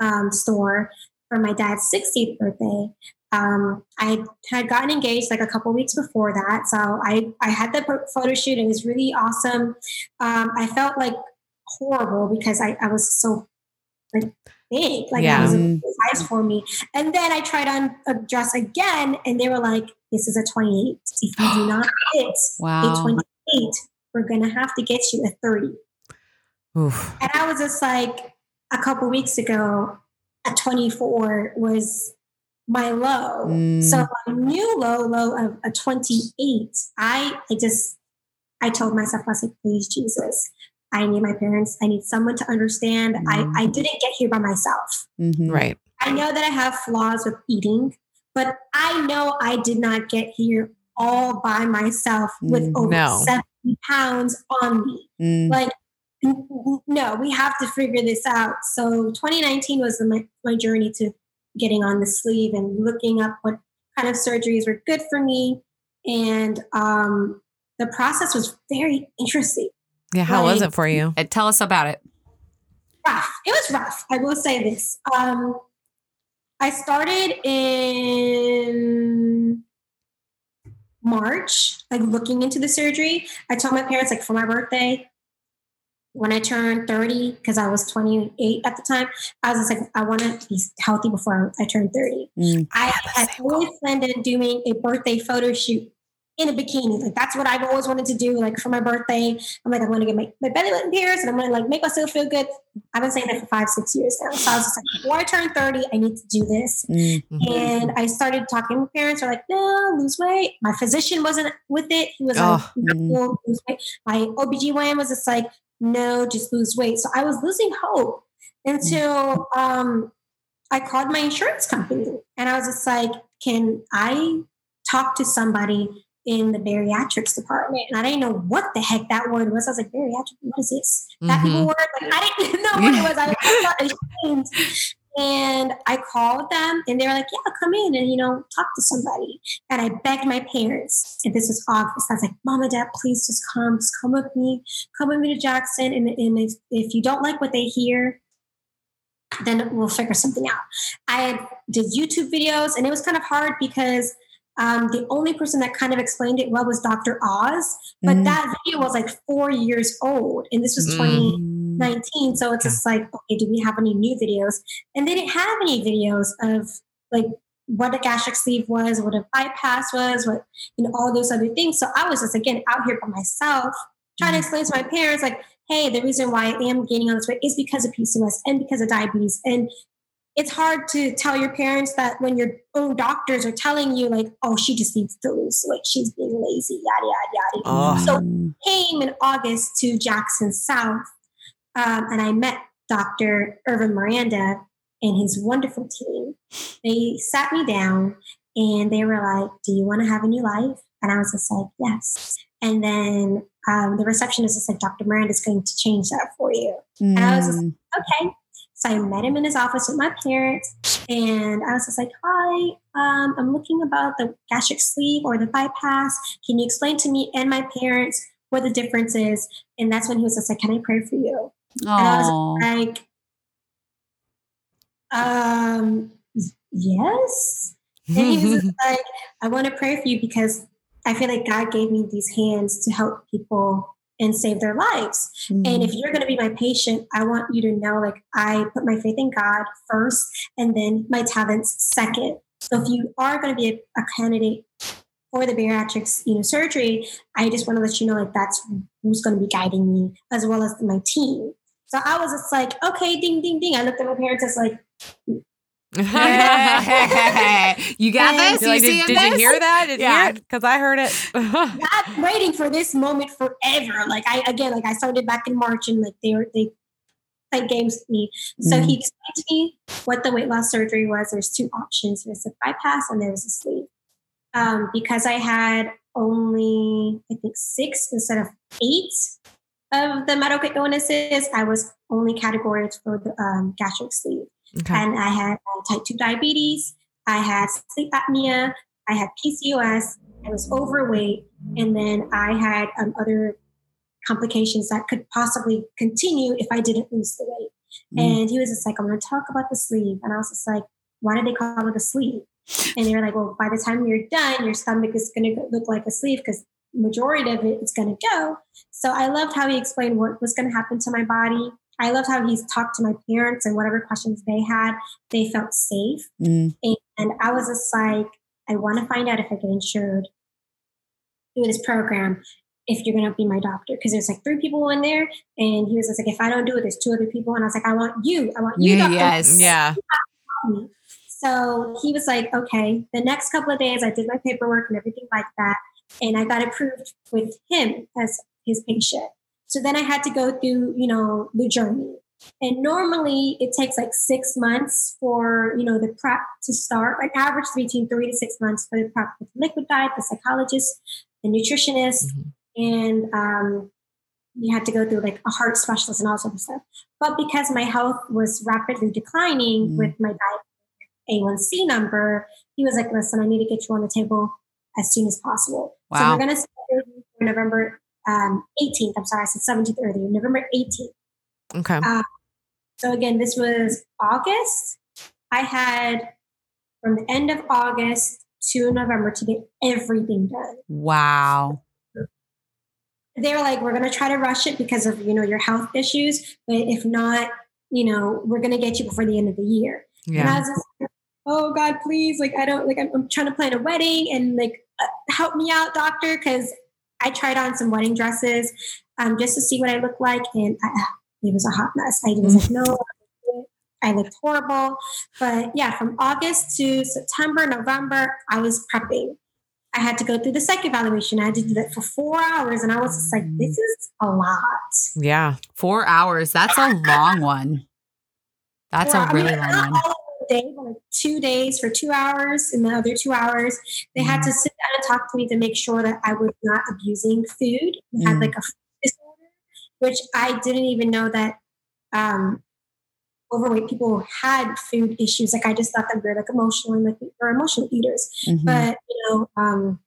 C: um, store for my dad's 60th birthday. Um, I had gotten engaged like a couple weeks before that, so I I had the photo shoot. It was really awesome. Um, I felt like horrible because I, I was so like big, like
B: Yeah.
C: that was a big size for me. And then I tried on a dress again, and they were like, "This is a 28. If you do not fit a 28, we're gonna have to get you a 30."
B: Oof.
C: And I was just like, a couple weeks ago, a 24 was my low.
A: Mm.
C: So my new low, low of a 28, I, I just, I told myself, I was like, please, Jesus, I need my parents. I need someone to understand. I, I didn't get here by myself.
A: Mhm.
B: Right.
C: I know that I have flaws with eating, but I know I did not get here all by myself with
A: Mm,
C: over
B: no.
C: 70 pounds on me
A: Mm.
C: like n- n- no we have to figure this out so 2019 was my, my journey to getting on the sleeve and looking up what kind of surgeries were good for me and um, the process was very interesting
B: Yeah. How was it for you?
A: Uh, Tell us about it.
C: rough it was rough i will say this um, i started in march like looking into the surgery i told my parents like for my birthday when I turned 30, because I was 28 at the time, I was just like, I want to be healthy before I turn 30.
A: Mm.
C: I
B: the
C: had always planned on doing a birthday photo shoot in a bikini. Like that's what I've always wanted to do. Like for my birthday, I'm like, I want to get my, my belly button pierced and I'm going to like make myself feel good. I've been saying that for five, six years now. So I was just like, before I turn 30, I need to do this.
A: Mm.
B: Mhm.
C: And I started talking. My parents are like, no, lose weight. My physician wasn't with it. He was
B: Oh,
C: like,
A: mm.
C: no, lose weight. My OBGYN was just like, no, just lose weight. So I was losing hope until um, I called my insurance company and I was just like, can I talk to somebody in the bariatrics department? And I didn't know what the heck that word was. I was like, bariatric, what is this? That
B: Mhm.
C: people word? Like, I didn't know what it was. I was ashamed. And I called them and they were like, yeah, come in and, you know, talk to somebody. And I begged my parents, and this was August. I was like, Mom and Dad, please just come, just come with me, come with me to Jackson. And, and if, if you don't like what they hear, then we'll figure something out. I did YouTube videos, and it was kind of hard because um, the only person that kind of explained it well was Dr. Oz, but
A: Mm.
C: that video was like four years old, and this was
B: Mm.
C: 2019. So it's just like, okay, do we have any new videos? And they didn't have any videos of like what a gastric sleeve was, what a bypass was, what you know, all those other things. So I was just again out here by myself, trying to mm-hmm. explain to my parents, like, hey, the reason why I am gaining on this weight is because of PCOS and because of diabetes. And it's hard to tell your parents that when your own doctors are telling you, like, oh, she just needs to lose weight, she's being lazy, yada yada yada.
B: Oh.
C: So came in August to Jackson South, um, and I met Dr. Irvin Miranda and his wonderful team. They sat me down and they were like, "Do you want to have a new life?" And I was just like, "Yes." And then um, the receptionist was like, "Dr. Miranda is going to change that for you."
A: Mm.
C: I was just okay. So I met him in his office with my parents, and I was just like, "Hi, um, I'm looking about the gastric sleeve or the bypass. Can you explain to me and my parents what the difference is?" And that's when he was just like, "Can I pray for you?" And I was like, "Um, yes." And he was like, "I want to pray for you because I feel like God gave me these hands to help people." And save their lives. And
A: Mm.
C: if you're going to be my patient, I want you to know like I put my faith in God first and then my talents second. So if you are going to be a, a candidate for the bariatrics, you know, surgery, I just want to let you know like that's who's going to be guiding me as well as my team. So I was just like, okay, ding, ding, ding. I looked at my parents as like,
A: you got this?
B: You're like,
A: you
B: did, did
A: this?
B: you hear that? Did
A: Yeah.
B: Because I heard it.
C: I've waiting for this moment forever. Like I again, like I started back in March and like they were they played games with me. So
A: Mm.
C: he explained to me what the weight loss surgery was. There's two options. There's a bypass and there's a sleeve. Um, because I had only I think six instead of eight of the medical illnesses, I was only categorized for the um, gastric sleeve.
B: okay.
C: And I had uh, type 2 diabetes, I had sleep apnea, I had PCOS, I was overweight, and then I had um, other complications that could possibly continue if I didn't lose the weight.
A: Mm.
C: And he was just like, I'm going to talk about the sleeve. And I was just like, why did they call it a sleeve? And they were like, well, by the time you're done, your stomach is going to look like a sleeve because majority of it is going to go. So I loved how he explained what was going to happen to my body. I loved how he's talked to my parents and whatever questions they had, they felt safe.
A: Mm.
C: And I was just like, I want to find out if I get insured through this program if you're going to be my doctor. Because there's like three people in there. And he was just like, if I don't do it, there's two other people. And I was like, I want you. I want you,
A: Yeah,
C: doctor.
A: yes.
B: yeah.
C: So he was like, okay. The next couple of days, I did my paperwork and everything like that. And I got approved with him as his patient. So then I had to go through, you know, the journey. And normally it takes like six months for, you know, the prep to start, like average between three to six months for the prep with the liquid diet, the psychologist, the nutritionist,
B: Mhm.
C: and um, you had to go through like a heart specialist and all sorts of stuff. But because my health was rapidly declining
A: Mhm.
C: with my diet A1C number, he was like, listen, I need to get you on the table as soon as possible.
A: Wow.
C: So we're going to start for November um, 18th. I'm sorry, I said 17th earlier, November 18th.
B: Okay.
C: So again, this was August. I had from the end of August to November to get everything done.
A: Wow.
C: They were like, we're going to try to rush it because of, you know, your health issues. But if not, you know, we're going to get you before the end of the year. And I
B: Yeah.
C: was like, oh God, please. Like, I don't, like, I'm, I'm trying to plan a wedding and like, uh, help me out, doctor. Cause I tried on some wedding dresses um, just to see what I look like. And I, it was a hot mess. I was like, no, I looked horrible. But yeah, from August to September, November, I was prepping. I had to go through the psych evaluation. I had to do that for four hours. And I was just like, this is a lot.
B: Yeah.
A: Four hours. That's a long one. That's a
C: I mean,
A: really long one.
C: Day, like two days for two hours, and the other two hours, they had
A: Mm-hmm.
C: to sit down and talk to me to make sure that I was not abusing food. I had
A: Mm.
C: like a food disorder, which I didn't even know that um, overweight people had food issues. Like I just thought that we were like emotional and like we were emotional eaters.
A: Mhm.
C: But you know, um,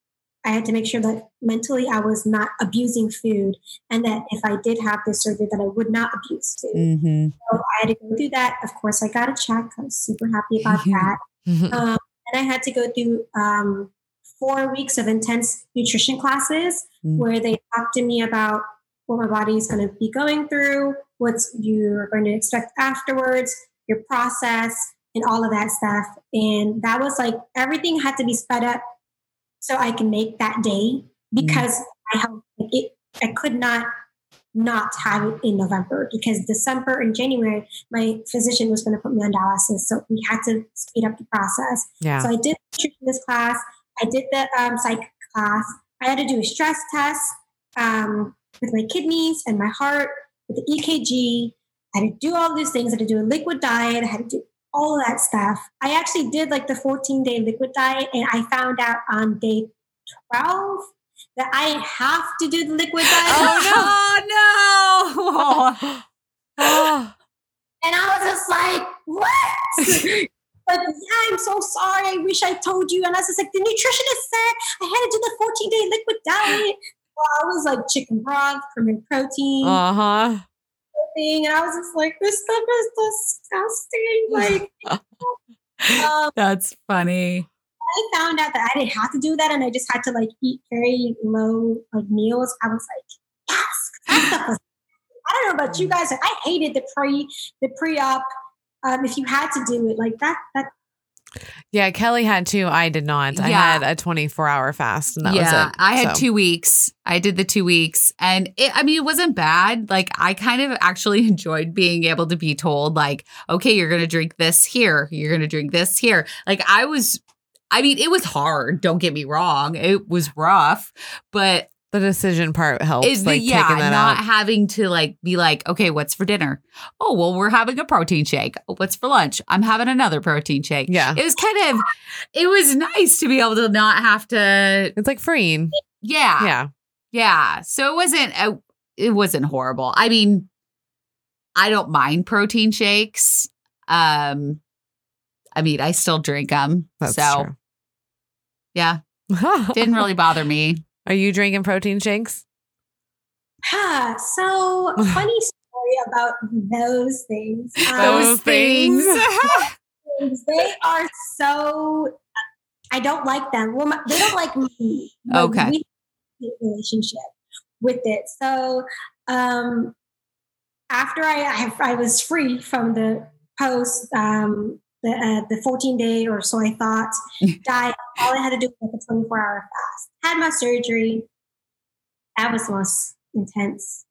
C: I had to make sure that mentally I was not abusing food, and that if I did have this surgery, that I would not abuse food.
A: Mhm.
C: So I had to go through that. Of course, I got a check. I was super happy about that.
B: Mhm.
C: Um, and I had to go through um, four weeks of intense nutrition classes
A: Mm.
C: where they talked to me about what my body is going to be going through, what you're going to expect afterwards, your process, and all of that stuff. And that was like everything had to be sped up so I can make that day because I have like it. I could not not have it in November because December and January, my physician was going to put me on dialysis. So we had to speed up the process.
B: Yeah.
C: So I did this class. I did the um, psych class. I had to do a stress test um, with my kidneys and my heart, with the EKG. I had to do all these things. I had to do a liquid diet. I had to do all that stuff. I actually did like the 14 day liquid diet, and I found out on day 12 that I have to do the liquid diet.
A: Oh no!
B: Oh.
C: And I was just like, what? But yeah, I'm so sorry. I wish I told you. And I was just like, the nutritionist said I had to do the 14 day liquid diet. Well, I was like chicken broth, cream protein,
B: Uh huh.
C: Thing. And I was just like, this stuff is disgusting. Like, um,
A: That's funny.
C: I found out that I didn't have to do that. And I just had to like eat very low like meals. I was like, yes. That stuff was, I don't know about you guys. I hated the pre, the pre-op. Um, if you had to do it like that, that
B: Yeah, Kellie had two. I did not. I had a 24 hour fast, and that
A: yeah,
B: was it.
A: I had
B: So,
A: two weeks. I did the two weeks, and it, I mean, it wasn't bad. Like, I kind of actually enjoyed being able to be told, like, okay, you're going to drink this here, you're going to drink this here. Like, I was, I mean, it was hard. Don't get me wrong, it was rough, but
B: The decision part helps,
A: is the
B: like
A: yeah, not
B: out.
A: having to like be like, okay, what's for dinner? Oh, well, we're having a protein shake. Oh, What's for lunch? I'm having another protein shake.
B: Yeah.
A: It was kind of, it was nice to be able to not have to,
B: It's like freeing.
A: yeah,
B: Yeah.
A: yeah. So it wasn't a, it wasn't horrible. I mean, I don't mind protein shakes. Um, I mean, I still drink them.
B: That's
A: so yeah, didn't really bother me.
B: Are you drinking protein shakes?
C: Ah, so funny story about those things. Um,
B: Those things.
C: things, they are so. I don't like them. Well, my, they don't like me.
A: Okay.
C: we have a relationship with it. So, um, after I I, have, I was free from the post, um, the uh, the 14 day or so I thought diet. All I had to do was like a 24 hour fast. Had my surgery. That was the most intense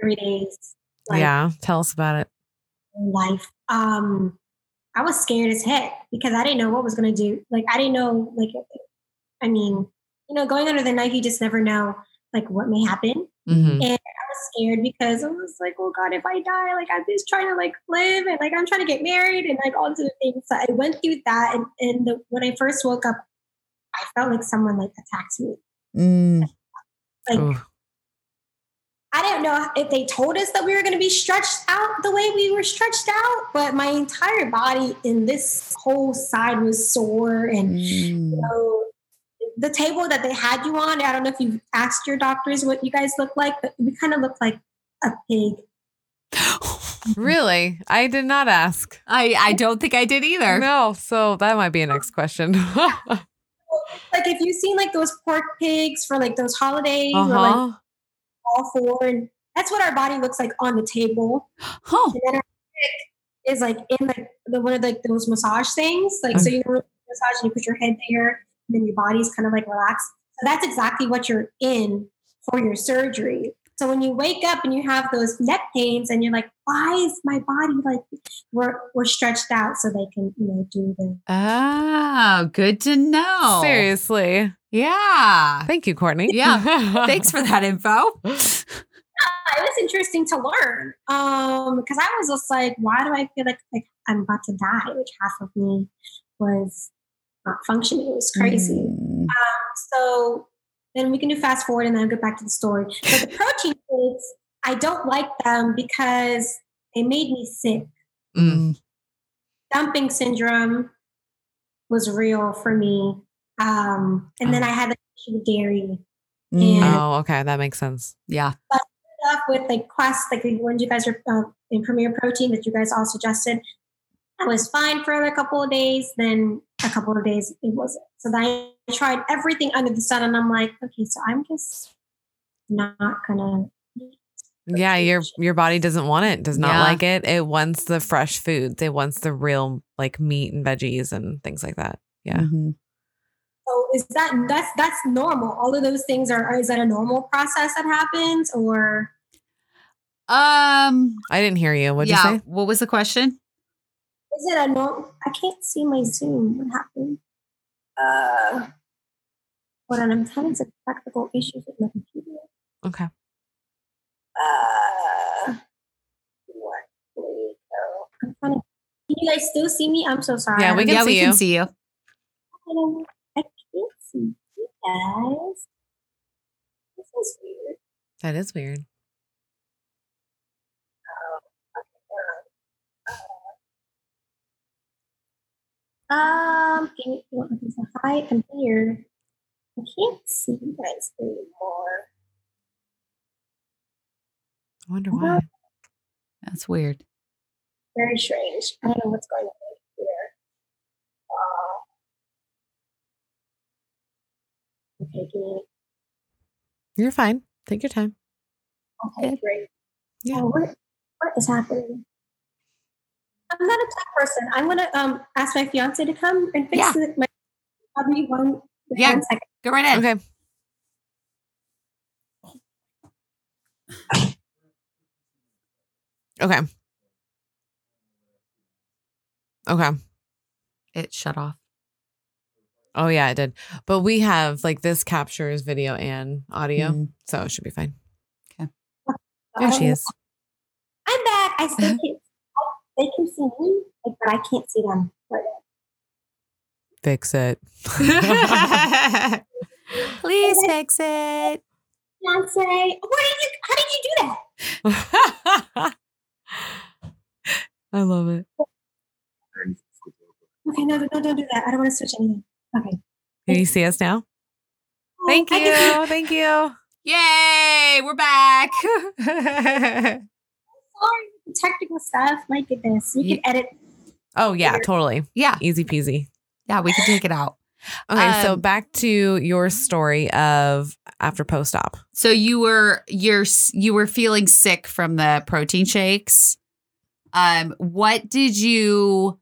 C: three days. Like,
B: yeah. Tell us about it.
C: life. Um, I was scared as heck because I didn't know what was going to do. Like, I didn't know, like, I mean, you know, going under the knife, you just never know, like, what may happen.
B: Mhm.
C: I was scared because I was like, oh God, if I die, like, I'm just trying to, like, live and, like, I'm trying to get married and, like, all these other things. So I went through that. And, and the, when I first woke up, I felt like someone, like, attacked me.
A: Mm.
C: Like. I don't know if they told us that we were going to be stretched out the way we were stretched out, but my entire body in this whole side was sore. And
A: Mm.
C: you know, the table that they had you on, I don't know if you've asked your doctors what you guys look like, but we kind of look like a pig.
B: Really? I did not ask.
A: I I don't think I did either.
B: No. So that might be a next question.
C: Like if you've seen like those pork pigs for like those holidays or like
B: uh-huh.
C: all four, and that's what our body looks like on the table.
A: Huh.
C: and then our head is like in like the one of like those massage things. Like so mm. you massage and you put your head there, and then your body's kind of like relaxed. So that's exactly what you're in for your surgery. So when you wake up and you have those neck pains and you're like, why is my body like we're we're stretched out so they can, you know, do the
A: Oh, good to know.
B: Seriously.
A: Yeah.
B: Thank you, Courtney.
A: Yeah. Thanks for that info.
C: it was interesting to learn um because i was just like why do i feel like, like i'm about to die like half of me was not functioning it was crazy
A: Mm.
C: so then we can do fast forward and then I'll get back to the story but the protein foods i don't like them because they made me sick
B: Mm.
C: dumping syndrome was real for me um and then i had the issue with dairy
A: Mm.
C: And-
B: Oh, okay. That makes sense.
A: Yeah.
C: stuff with like Quest, like when you guys are uh, in Premier Protein that you guys all suggested. I was fine for a couple of days. Then a couple of days it wasn't. So then I tried everything under the sun, and I'm like, okay, so I'm just not gonna.
B: Yeah, your your body doesn't want it, does not
A: Yeah.
B: like it. It wants the fresh foods. It wants the real like meat and veggies and things like that. Yeah.
A: Mhm.
C: So is that that's that's normal? All of those things are. Is that a normal process that happens, or
A: Um.
B: I didn't hear you. What'd
A: yeah.
B: you say?
A: What was the question?
C: Is it a normal? I can't see my Zoom. What happened? Uh, hold on. I'm having some technical issues with my computer.
B: Okay.
C: Uh, what? Where go? I'm trying to. Can you guys still see me? I'm so sorry.
B: Yeah, we can
A: yeah,
B: see
A: we
B: you.
A: can see you.
C: I don't- I can't see you guys. This is weird.
B: That is weird.
C: Um, can you, what is it? hi, I'm here. I can't see you guys anymore.
B: I wonder why.
A: That's weird.
C: Very strange. I don't know what's going on here. Uh, okay,
B: You're fine. Take your time.
C: okay, great.
B: Yeah.
C: Oh, what, what is happening? I'm not a tech person. I'm gonna um ask my fiance to come and fix
A: Yeah.
C: the, my probably one.
A: Yeah.
C: one second.
A: Go right in.
B: Okay. Okay. Okay.
A: It shut off.
B: Oh yeah, it did. But we have like this captures video and audio,
A: Mhm.
B: so it should be fine.
C: Okay.
B: There she is.
C: I'm back. I still can't. They can see me, but I can't see them.
B: Fix it.
A: Please fix it.
C: Fiance, what did you? How did you do that?
B: I love it.
C: Okay, no, no, don't do that. I don't want to switch anything. Okay.
B: Can you see us now?
C: Oh,
B: Thank you. Thank you.
A: Yay, we're back.
C: Sorry, the technical stuff. My goodness, we
A: Ye-
C: can edit.
B: Oh yeah, totally.
A: yeah,
B: Easy peasy.
A: yeah, we can take it out.
B: Okay, so
A: Um,
B: back to your story of after post op.
A: So you were you're you were feeling sick from the protein shakes. Um, what did you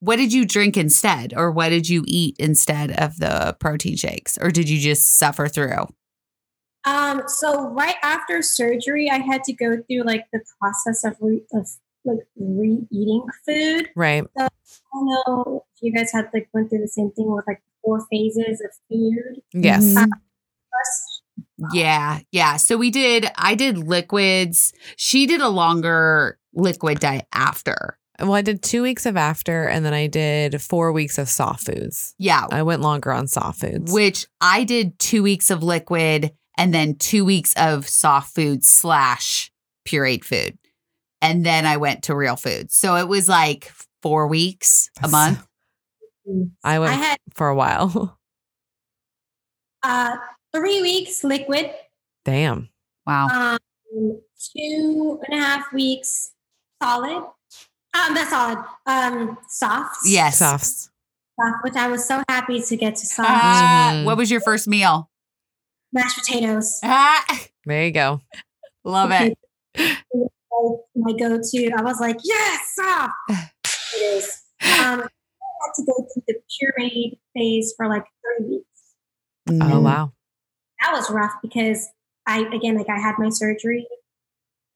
A: what did you drink instead, or what did you eat instead of the protein shakes, or did you just suffer through?
C: Um, so right after surgery, I had to go through like the process of re- of like re-eating food.
B: Right.
C: I don't know if you guys had like went through the same thing with like four phases of food.
B: Yes.
A: Mhm.
C: First,
A: Yeah, yeah. So we did. I did liquids. She did a longer liquid diet after.
B: Well, I did two weeks of after, and then I did four weeks of soft foods.
A: Yeah,
B: I went longer on soft foods.
A: which I did two weeks of liquid and then two weeks of soft food slash pureed food. And then I went to real food. So it was like four weeks a month.
B: I
C: I
B: went
C: had
B: for a while.
C: uh three weeks liquid,
B: Damn.
A: Wow.
C: um two and a half weeks solid. Um, that's solid. Um, soft.
A: Yes.
B: Softs.
C: Soft, which I was so happy to get to soft
A: Ah,
B: Mhm.
A: What was your first meal?
C: Mashed potatoes.
A: Ah,
B: There you go.
A: love it.
C: my go-to. I was like, yes, soft. it is. Um, I had to go through the pureed phase for like three weeks.
B: Oh
A: Mm.
B: wow.
C: That was rough because I again like I had my surgery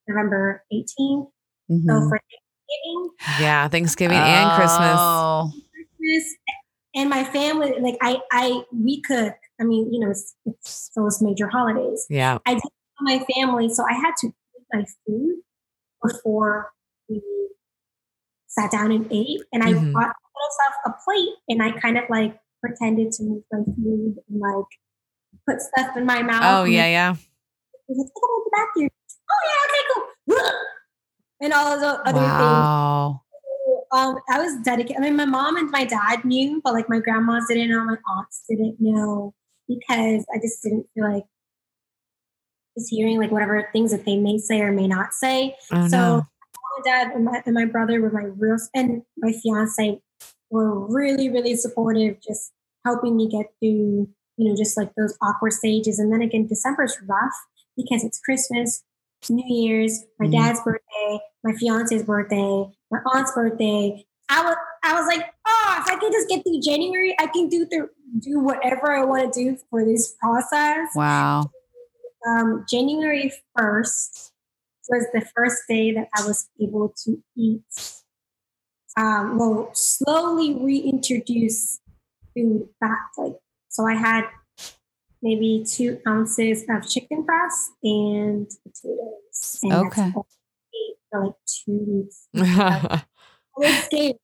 C: November 18th. So
A: Mhm.
C: for Thanksgiving,
B: Yeah, Thanksgiving and Christmas.
A: Oh.
C: Christmas, and my family, like I, I, we cook. I mean, you know, it's, it's those major holidays.
B: Yeah.
C: I did tell my family, so I had to eat my food before we sat down and ate. And I
B: Mhm.
C: bought myself a plate, and I kind of like pretended to move my food and like put stuff in my mouth.
B: Oh yeah, yeah.
C: Like, "Take it back here. Oh yeah, okay, cool. And all of the other things.
A: Wow.
C: Um, I was dedicated. I mean, my mom and my dad knew, but like my grandmas didn't know, my aunts didn't know because I just didn't feel like just hearing like whatever things that they may say or may not say.
B: Oh
C: so
B: no.
C: my dad and my, and my brother were my real and my fiance were really really supportive, just helping me get through you know just like those awkward stages. And then again, December's rough because it's Christmas, New Year's, my
A: Mhm.
C: dad's birthday, my fiance's birthday, my aunt's birthday. I was I was like, if I could just get through January, I can do through do whatever I want to do for this process.
A: Wow.
C: Um, January first was the first day that I was able to eat. Um, well, slowly reintroduce food back. Like, so I had maybe two ounces of chicken breast and potatoes. And that's
A: Okay.
C: all I ate for like two weeks. I was scared.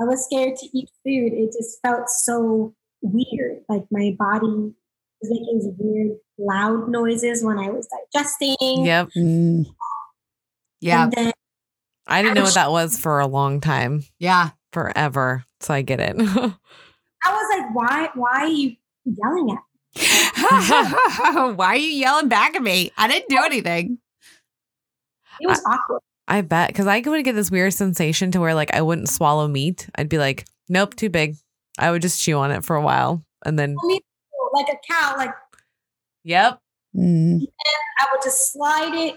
C: I was scared to eat food. It just felt so weird. Like my body was making these weird loud noises when I was digesting.
B: yep.
A: Mm. Yeah.
C: Then
B: I didn't know what that was for a long time.
A: Yeah.
B: Forever. So I get it.
C: I was like, why why are you yelling at me?
A: Why are you yelling back at me? I didn't do anything.
C: It was awkward.
B: I bet because I would get this weird sensation to where like I wouldn't swallow meat. I'd be like, nope, too big. I would just chew on it for a while and then,
C: Me too, Like a cow, like
B: yep.
A: Mm.
C: I would just slide it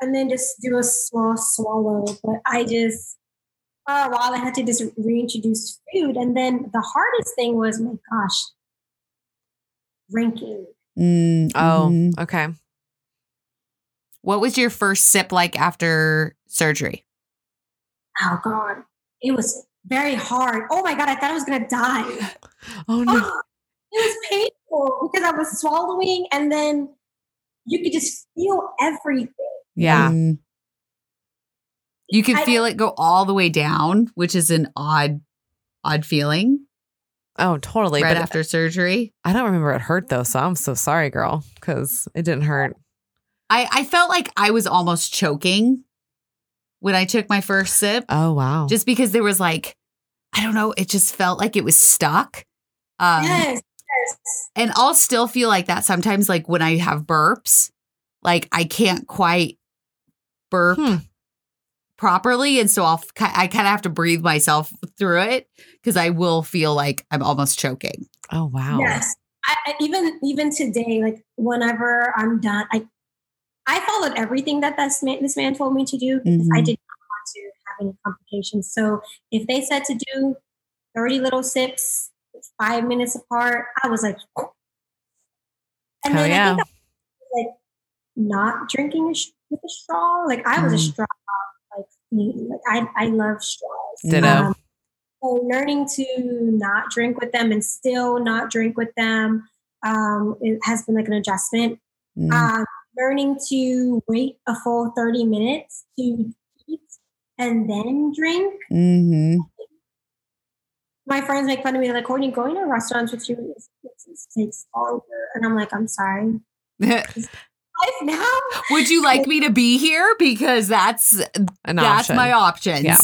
C: and then just do a small swallow. But I just for a while I had to just reintroduce food. And then the hardest thing was, my gosh, drinking.
A: Mm,
B: Oh,
A: mhm.
B: okay.
A: What was your first sip like after surgery?
C: Oh God. It was very hard. Oh my God, I thought I was gonna die.
B: Oh no.
C: Oh, it was painful because I was swallowing and then you could just feel everything.
B: Yeah.
A: Mm. You can
C: I-
A: feel it go all the way down, which is an odd, odd feeling
B: Oh, totally.
A: right
B: but
A: after surgery.
B: I don't remember it hurt though, so I'm so sorry, girl, because it didn't hurt.
A: I, I felt like I was almost choking when I took my first sip,
B: Oh wow.
A: just because there was like, I don't know, it just felt like it was stuck. Um,
C: yes. Yes.
A: And I'll still feel like that sometimes, like when I have burps, like I can't quite burp
B: Hmm.
A: properly. And so I'll, I kind of have to breathe myself through it because I will feel like I'm almost choking.
B: oh wow.
C: Yes. I, I, even even today, like whenever I'm done, I I followed everything that this man, this man told me to do because I
A: Mhm.
C: did not want to have any complications. So if they said to do 30 little sips, five minutes apart, I was like, and
B: Hell
C: then I
B: yeah.
C: think I was like not drinking a sh- with a straw. Like I was a
A: Mm.
C: straw like fiend. Like I I love straws.
B: Ditto.
C: Um, so learning to not drink with them and still not drink with them um, it has been like an adjustment.
A: Mm.
C: Um, learning to wait a full 30 minutes to eat and then drink.
A: hmm
C: My friends make fun of me. They're like, Courtney, going to restaurants with you is- is- takes longer. And I'm like, I'm sorry. Now?
A: Would you like me to be here? Because that's
B: An
A: that's
B: option.
A: my options.
B: Yeah.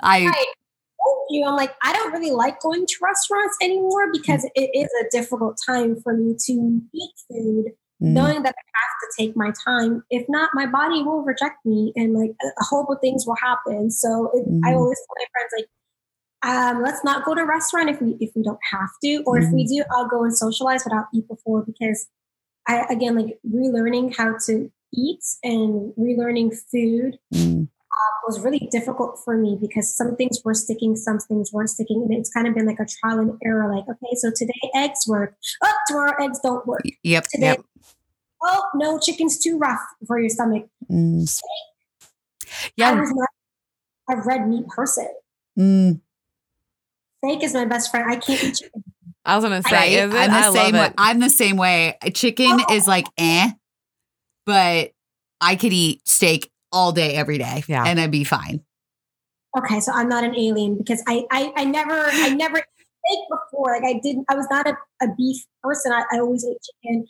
A: I
C: Right. Thank you. I'm like, I don't really like going to restaurants anymore because it is a difficult time for me to eat food. Knowing that I have to take my time. If not, my body will reject me and like a a horrible things will happen. So it, I
A: Mhm.
C: always tell my friends like, um, let's not go to a restaurant if we if we don't have to, or if we do, I'll go and socialize, but I'll eat before because I again like relearning how to eat and relearning food
A: Mm.
C: was really difficult for me because some things were sticking, some things weren't sticking, and it's kind of been like a trial and error. Like, okay, so today eggs work, oh tomorrow eggs don't work.
A: Yep.
C: Today,
B: Yep.
C: oh no, chicken's too rough for your stomach.
A: Mm.
C: I
A: Yeah.
C: was not a red meat person.
A: Mm.
C: Steak is my best friend. I can't eat chicken.
B: I was gonna say,
A: Right.
B: it?
A: I'm the
B: I
A: same way.
B: love.
A: I'm the same way. Chicken
C: Oh.
A: is like eh, but I could eat steak all day, every day.
B: Yeah.
A: And I'd be fine.
C: Okay, so I'm not an alien because I I, I never I never ate before. Like I didn't. I was not a, a beef person. I, I always ate chicken,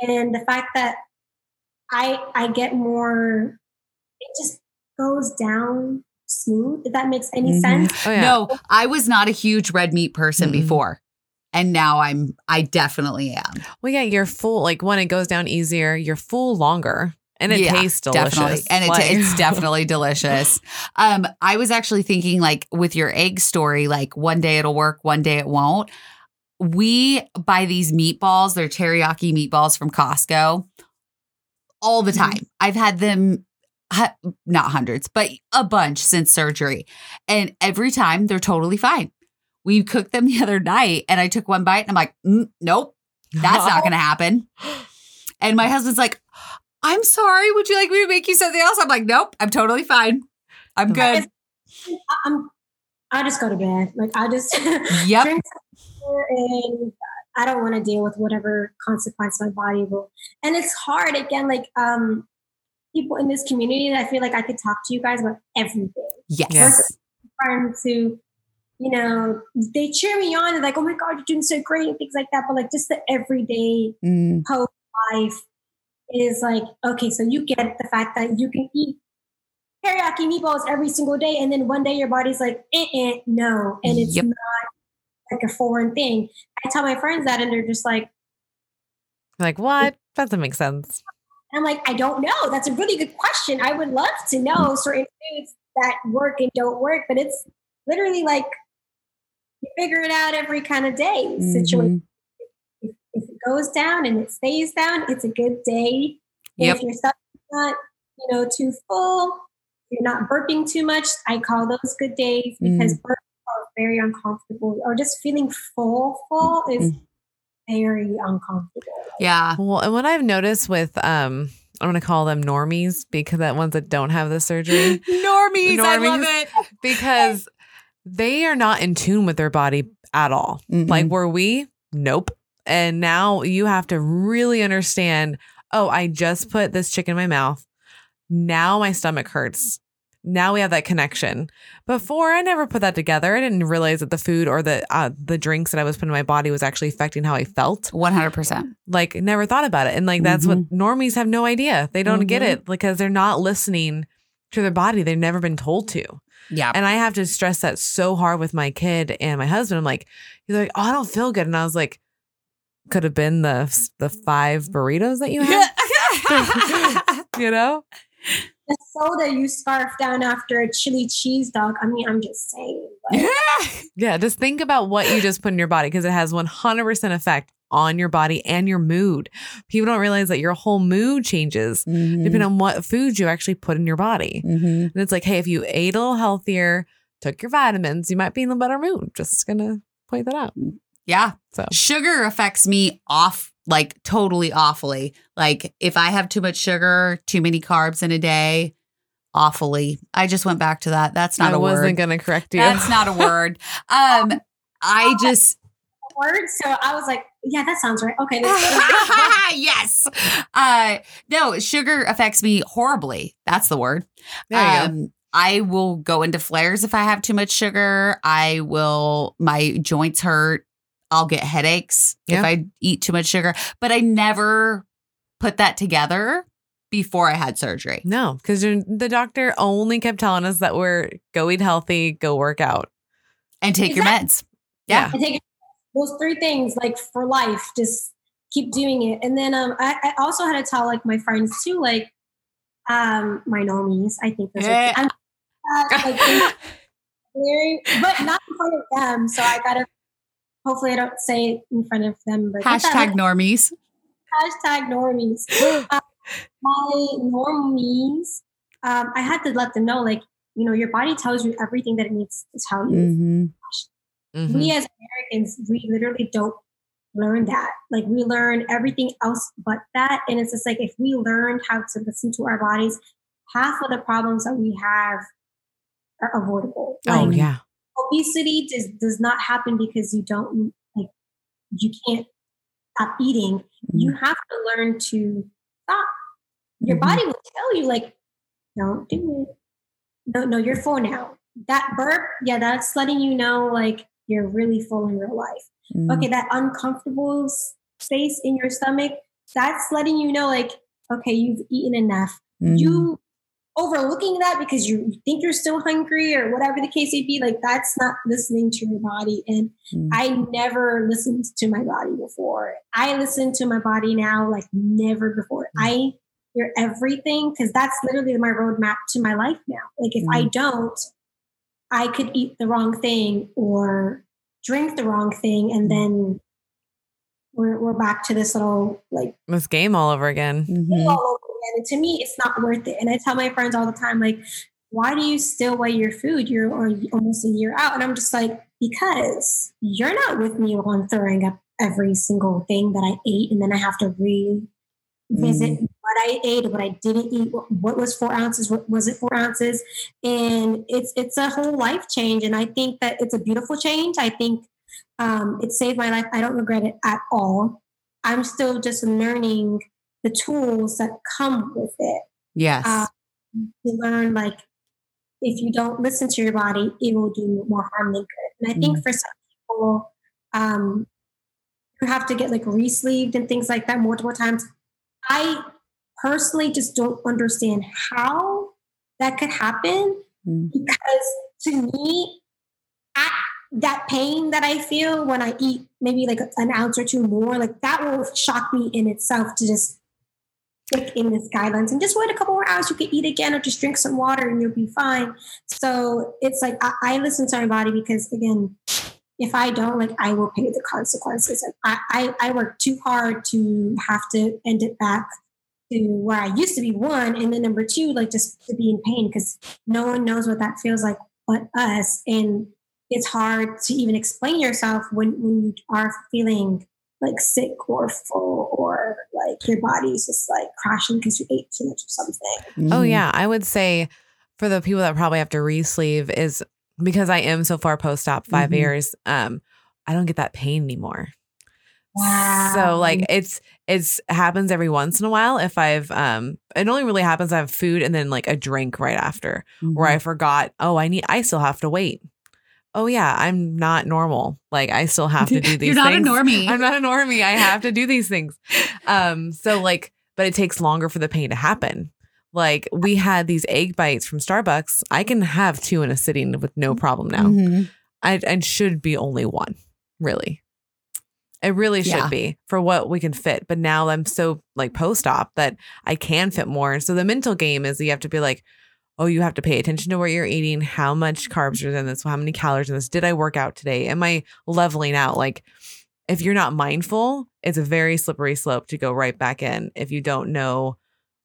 C: and the fact that I I get more, it just goes down smooth. If that makes any
A: Mhm.
C: sense.
B: Oh yeah.
A: No, I was not a huge red meat person
B: Mm-mm.
A: before. And now I'm I definitely am.
B: Well, yeah, you're full. Like when it goes down easier, you're full longer, and it
A: Yeah,
B: tastes delicious.
A: Definitely. And it,
B: Like-
A: it's definitely delicious. Um, I was actually thinking like with your egg story, like one day it'll work, one day it won't. We buy these meatballs, they're teriyaki meatballs from Costco all the
C: Mhm.
A: time. I've had them not hundreds, but a bunch since surgery. And every time they're totally fine. We cooked them the other night and I took one bite and I'm like, mm, nope, that's not going to happen. And my husband's like, I'm sorry. Would you like me to make you something else? I'm like, nope, I'm totally fine. I'm good.
C: I- I'm. I just go to bed. Like I just
A: Yep.
C: drink and I don't want to deal with whatever consequence my body will. And it's hard again. Like um, people in this community, that I feel like I could talk to you guys about everything.
A: Yes.
B: Yes.
C: friends who, you know, they cheer me on and like, oh my God, you're doing so great and things like that. But like just the everyday
A: Mm,
C: post life is like, okay, so you get the fact that you can eat teriyaki meatballs every single day, and then one day your body's like, eh, eh, no, and it's
A: Yep.
C: not like a foreign thing. I tell my friends that, and they're just like,
B: like what? That doesn't make sense.
C: I'm like, I don't know. That's a really good question. I would love to know certain foods that work and don't work, but it's literally like you figure it out every kind of day situation. If, it goes down and it stays down, it's a good day.
A: Yep.
C: If your stomach's not, you know, too full, you're not burping too much, I call those good days because
A: Mm.
C: burps are very uncomfortable, or just feeling full, full is
A: Mm.
C: very uncomfortable.
A: Yeah.
B: Well, and what I've noticed with um I'm gonna call them normies because that ones that don't have the surgery
A: Normies, I love it.
B: because they are not in tune with their body at all. Like
A: Mm-mm.
B: were we? Nope. And now you have to really understand, oh, I just put this chicken in my mouth. Now my stomach hurts. Now we have that connection. Before I never put that together. I didn't realize that the food or the uh, the drinks that I was putting in my body was actually affecting how I felt.
A: 100%.
B: Like never thought about it. And like that's what normies have no idea. They don't get
A: Mhm.
B: it because they're not listening to their body. They've never been told to.
A: Yeah.
B: And I have to stress that so hard with my kid and my husband. I'm like, he's like, oh, I don't feel good. And I was like, could have been the the five burritos that you had, you know?
C: The soda you scarf down after a chili cheese dog. I mean, I'm just saying. but-
B: Yeah, just think about what you just put in your body because it has 100% effect on your body and your mood. People don't realize that your whole mood changes
A: Mm-hmm.
B: depending on what food you actually put in your body.
A: Mhm.
B: And it's like, hey, if you ate a little healthier, took your vitamins, you might be in a better mood. Just gonna point that out.
A: Yeah.
B: So
A: Sugar affects me off, like totally awfully. Like if I have too much sugar, too many carbs in a day, awfully. I just went back to that. That's not
B: I
A: a word.
B: I wasn't gonna correct you.
A: That's not a word. Um, I just
C: Word. So I was like, yeah, that sounds right. Okay.
A: yes. Uh, no, sugar affects me horribly. That's the word.
B: there you go.
A: Um, I will go into flares if I have too much sugar. I will, my joints hurt. I'll get headaches
B: Yeah.
A: if I eat too much sugar, but I never put that together before I had surgery.
B: No, because the doctor only kept telling us that we're go eat healthy, go work out.
A: And take your meds. Yeah.
C: I take those three things like for life. Just keep doing it. And then um, I, I also had to tell like my friends too, like um, my normies. I think those
A: Yeah.
C: are. I'm, uh, like, but not in front of them. So I gotta. Hopefully, I don't say it in front of them. But
A: Hashtag normies.
C: hashtag normies. Uh, my normies. Um, I had to let them know, like you know, your body tells you everything that it needs to tell you
A: Mm-hmm.
B: Mhm.
C: we as Americans, we literally don't learn that. Like we learn everything else but that. And it's just like if we learned how to listen to our bodies, half of the problems that we have are avoidable.
B: Oh yeah.
C: Obesity does does not happen because you don't like you can't stop eating. You have to learn to stop. Your
A: Mhm.
C: body will tell you like, don't do it. No, no, you're full now. That burp, yeah, that's letting you know like you're really full in real life.
A: Mm-hmm.
C: Okay, that uncomfortable space in your stomach, that's letting you know like, okay, you've eaten enough.
A: Mm-hmm.
C: You overlooking that because you think you're still hungry or whatever the case may be, like that's not listening to your body. And
A: Mm.
C: I never listened to my body before. I listen to my body now like never before. Mm. I hear everything because that's literally my roadmap to my life now. Like if I mm. don't, I could eat the wrong thing or drink the wrong thing, and mm. then we're we're back to this little like
B: This game all over again.
C: All over again. And to me, it's not worth it. And I tell my friends all the time, like, why do you still weigh your food? You're almost a year out. And I'm just like, because you're not with me on throwing up every single thing that I ate, and then I have to revisit what I ate, what I didn't eat, what, what was four ounces, what was it four ounces, and it's it's a whole life change. And I think that it's a beautiful change. I think um, it saved my life. I don't regret it at all. I'm still just learning the tools that come with it
A: Yes.
C: to learn like if you don't listen to your body it will do more harm than good and i think for some people um you have to get like re-sleeved and things like that multiple times i personally just don't understand how that could happen
A: Mm.
C: because to me I, that pain that i feel when i eat maybe like an ounce or two more like that will shock me in itself to just in this guidelines and just wait a couple more hours you can eat again or just drink some water and you'll be fine. So it's like i, I listen to my body because again if i don't like i will pay the consequences. And I, I i work too hard to have to end it back to where I used to be one, and then number two, like just to be in pain because no one knows what that feels like but us, and it's hard to even explain yourself when when you are feeling like sick or full or like your body's just like crashing because you ate too much of something.
B: Oh
A: Mhm.
B: yeah, I would say for the people that probably have to re-sleeve is because I am so far post-op 5
A: Mhm.
B: years. Um, I don't get that pain anymore.
C: Wow.
B: So like it's it's happens every once in a while if I've um it only really happens I have food and then like a drink right after where I forgot, oh, I need I still have to wait. Oh yeah, I'm not normal. Like I still have to do these
A: You're not
B: things.
A: a normie.
B: I'm not a normie. I have to do these things. Um, so like, but it takes longer for the pain to happen. Like we had these egg bites from Starbucks. I can have two in a sitting with no problem now.
A: Mhm.
B: I and should be only one, really. It really should
A: Yeah.
B: be for what we can fit. But now I'm so like post op that I can fit more. So the mental game is you have to be like, oh, you have to pay attention to what you're eating, how much carbs are in this, how many calories in this. Did I work out today? Am I leveling out? Like if you're not mindful, it's a very slippery slope to go right back in if you don't know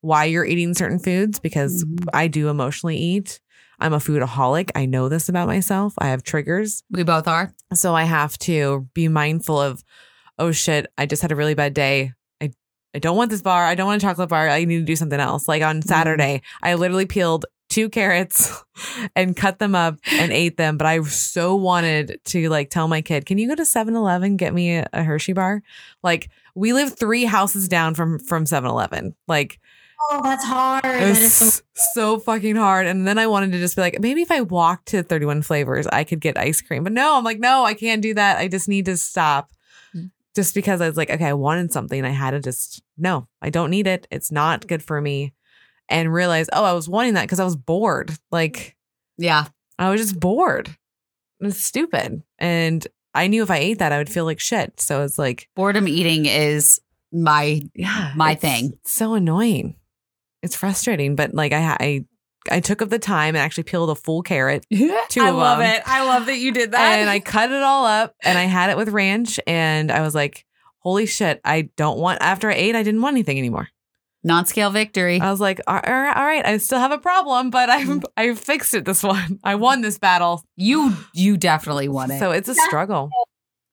B: why you're eating certain foods because
A: Mhm.
B: I do emotionally eat. I'm a foodaholic. I know this about myself. I have triggers.
A: We both are.
B: So I have to be mindful of, oh shit, I just had a really bad day. I, I don't want this bar. I don't want a chocolate bar. I need to do something else. Like on Saturday, I literally peeled two carrots and cut them up and ate them. But I so wanted to like tell my kid, can you go to 7 Eleven, get me a, a Hershey bar? Like we live three houses down from from 7 Eleven. Like
C: Oh, that's hard.
B: it was
C: is so
B: so, so fucking hard. And then I wanted to just be like, maybe if I walked to 31 flavors, I could get ice cream. But no, I'm like, no, I can't do that. I just need to stop.
A: Mm.
B: Just because I was like, okay, I wanted something. I had to just, no, I don't need it. It's not good for me. And realize, oh, I was wanting that because I was bored. Like,
A: Yeah.
B: I was just bored. It's stupid. And I knew if I ate that, I would feel like shit. So it's like,
A: Boredom eating is my
B: yeah,
A: My
B: it's
A: thing.
B: So annoying. It's frustrating, but like I I I took up the time and actually peeled a full carrot Two
A: I
B: of
A: love
B: them.
A: it. I love that you did that.
B: and I cut it all up and I had it with ranch and I was like, holy shit, I don't want after I ate, I didn't want anything anymore.
A: Non-scale victory.
B: I was like, all right, all right, I still have a problem, but I
A: Mm.
B: I fixed it this one. I won this battle.
A: you you definitely won it.
B: So it's a struggle.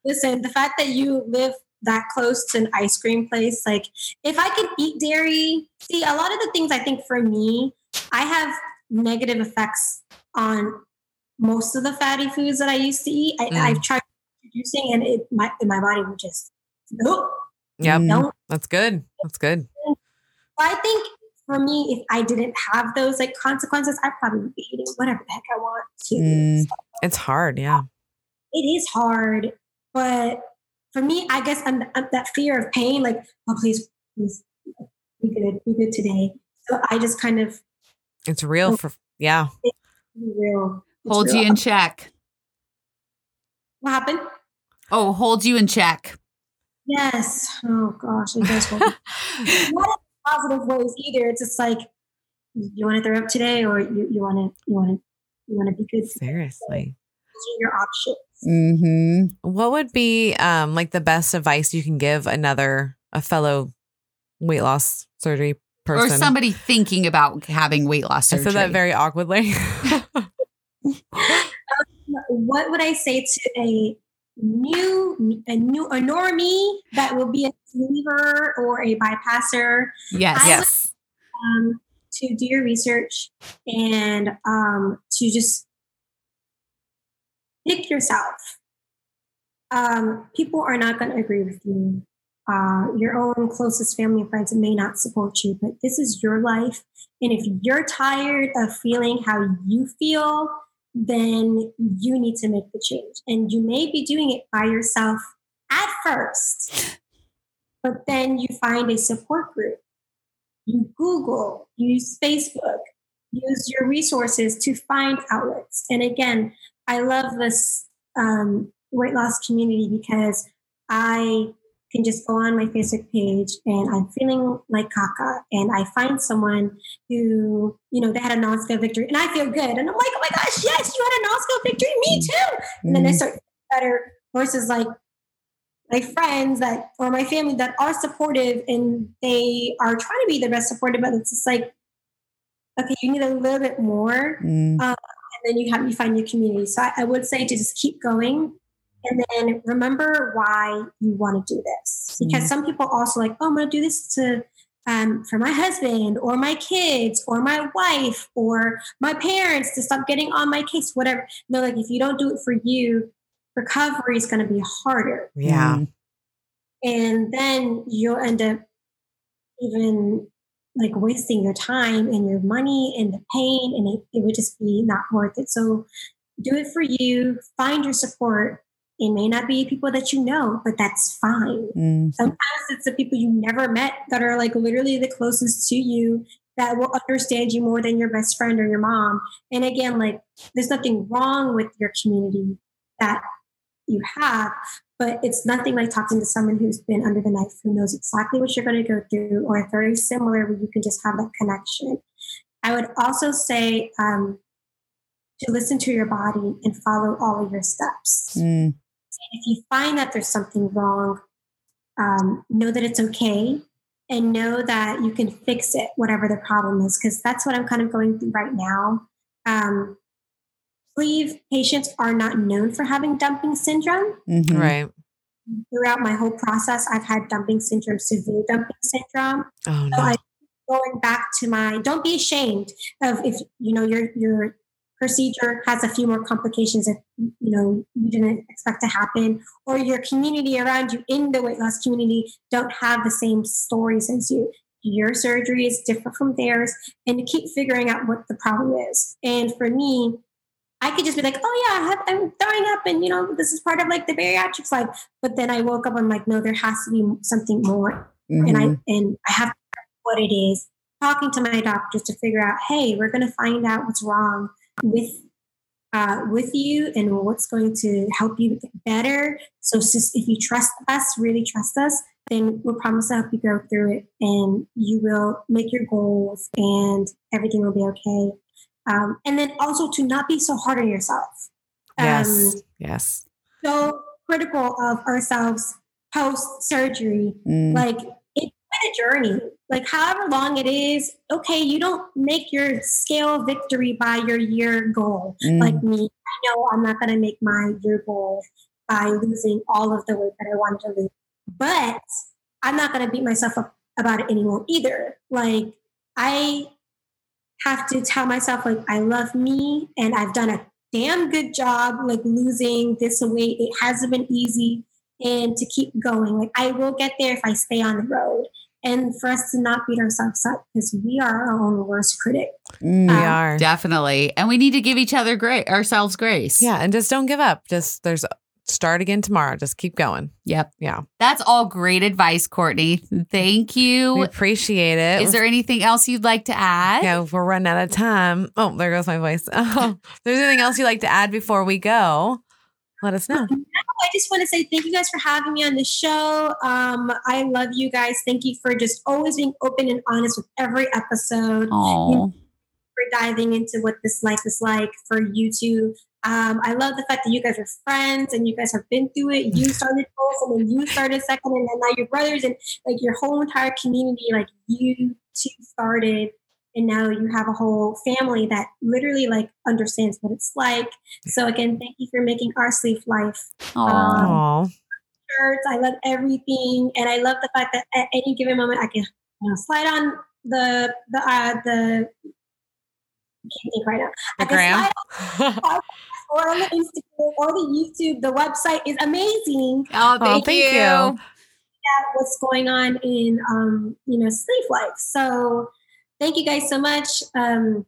C: listen, the fact that you live that close to an ice cream place, like if I could eat dairy, see, a lot of the things I think for me, I have negative effects on most of the fatty foods that I used to eat. I,
B: Mm.
C: I've tried introducing, and it my my body would just nope,
B: Yep.
A: Mm.
C: don't.
B: That's good. That's good.
C: I think for me, if I didn't have those like consequences, I'd probably would be eating whatever the heck I want to.
A: Mm.
B: It's hard, yeah.
C: it is hard, but for me, I guess I'm, I'm that fear of pain, like, oh, please, please be good, be good today. So I just kind of
B: It's real for yeah.
C: be real. It's
A: Hold you in check.
C: What happened?
A: Oh, hold you in check.
C: Yes. Oh gosh, it does. hold me. Not in positive ways either. It's just like you want to throw up today, or you you want to you want to you want to be good. today.
B: Seriously.
C: Those are your options.
A: Mm-hmm.
B: What would be um like the best advice you can give another a fellow weight loss surgery person?
A: Or somebody thinking about having weight loss surgery?
B: I
A: surgery.
B: said that very awkwardly.
C: What would I say to a new a new a normie that will be believer or a bypasser?
A: yes.
C: I-
B: yes.
C: um, to do your research and um, to just pick yourself. Um, people are not going to agree with you. Uh, your own closest family and friends may not support you, but this is your life. And if you're tired of feeling how you feel, then you need to make the change. And you may be doing it by yourself at first, but then you find a support group you Google, use Facebook, use your resources to find outlets. And again, I love this um, weight loss community because I can just go on my Facebook page and I'm feeling like caca and I find someone who, you know, they had a non-scale victory and I feel good. And I'm like, oh my gosh, yes, you had a non-scale victory. Me too. And then I start better versus like my friends that or my family that are supportive and they are trying to be the best supportive, but it's just like, okay, you need a little bit more.
E: Mm.
C: Um, and then you have you find your community. So I, I would say to just keep going and then remember why you want to do this. Because some people also like, oh, I'm gonna do this to um, for my husband or my kids or my wife or my parents to stop getting on my case, whatever. No, like if you don't do it for you, recovery is going to be harder.
B: Yeah.
E: Mm.
C: And then you'll end up even like wasting your time and your money and the pain, and it, it would just be not worth it. So do it for you, find your support. It may not be people that you know, but that's fine.
E: Mm.
C: Sometimes it's the people you never met that are like literally the closest to you that will understand you more than your best friend or your mom. And again, like there's nothing wrong with your community that you have, but it's nothing like talking to someone who's been under the knife who knows exactly what you're going to go through or very similar where you can just have that connection. I would also say um, to listen to your body and follow all of your steps
E: Mm.
C: if you find that there's something wrong, um, know that it's okay and know that you can fix it, whatever the problem is, because that's what I'm kind of going through right now. Um, sleeve patients are not known for having dumping syndrome.
E: Mhm.
B: Right.
C: Throughout my whole process, I've had dumping syndrome, severe dumping syndrome.
B: Oh
C: So
B: no.
C: I going back to my don't be ashamed of if you know your your procedure has a few more complications that you know you didn't expect to happen or your community around you in the weight loss community don't have the same stories as you your surgery is different from theirs and to keep figuring out what the problem is and for me I could just be like, oh yeah, I have, I'm throwing up, and you know, this is part of like the bariatrics life. But then I woke up, I'm like, no, there has to be something more and I and I have what it is. Talking to my doctors to figure out, hey, we're going to find out what's wrong with uh, with you and what's going to help you get better. So just if you trust us, really trust us, then we'll promise to help you go through it, and you will make your goals, and everything will be okay. Um, and then also to not be so hard on yourself. Um,
B: yes. yes.
C: so critical of ourselves post surgery
E: Mm.
C: like it's been a journey like however long it is okay you don't make your scale victory by your year goal
E: Mm.
C: like me i know i'm not going to make my year goal by losing all of the weight that i wanted to lose but i'm not going to beat myself up about it anymore either like i have to tell myself like i love me and i've done a damn good job like losing this weight it hasn't been easy and to keep going. Like I will get there if I stay on the road. And for us to not beat ourselves up because we are our own worst critic.
E: Mm.
B: We
C: Um,
B: are.
A: Definitely. And we need to give each other grace, ourselves grace.
B: Yeah. And just don't give up. Just there's start again tomorrow. Just keep going.
A: Yep.
B: Yeah.
A: That's all great advice, Courtney. Thank you.
B: We appreciate it.
A: Is there anything else you'd like to add?
B: yeah, we're running out of time. Oh, there goes my voice. Oh, if there's anything else you'd like to add before we go, let us know.
C: I just want to say thank you guys for having me on the show. Um, I love you guys. Thank you for just always being open and honest with every episode.
A: Oh,
C: For diving into what this life is like for you two. Um, I love the fact that you guys are friends and you guys have been through it. You started first and then you started second and then now your brothers and like your whole entire community, like you two started and now you have a whole family that literally like understands what it's like. So again, thank you for making our Sleeve Life
A: oh,
B: Oh,
C: shirts. I love everything, and I love the fact that at any given moment I can you know, slide on the the uh, the. I can't think right now.
B: the
C: I can
B: gram.
C: slide or on the Instagram or the YouTube. The website is amazing.
A: oh, thank,
B: thank
A: you.
B: you.
C: At what's going on in um, you know sleeve life. So thank you guys so much. Um,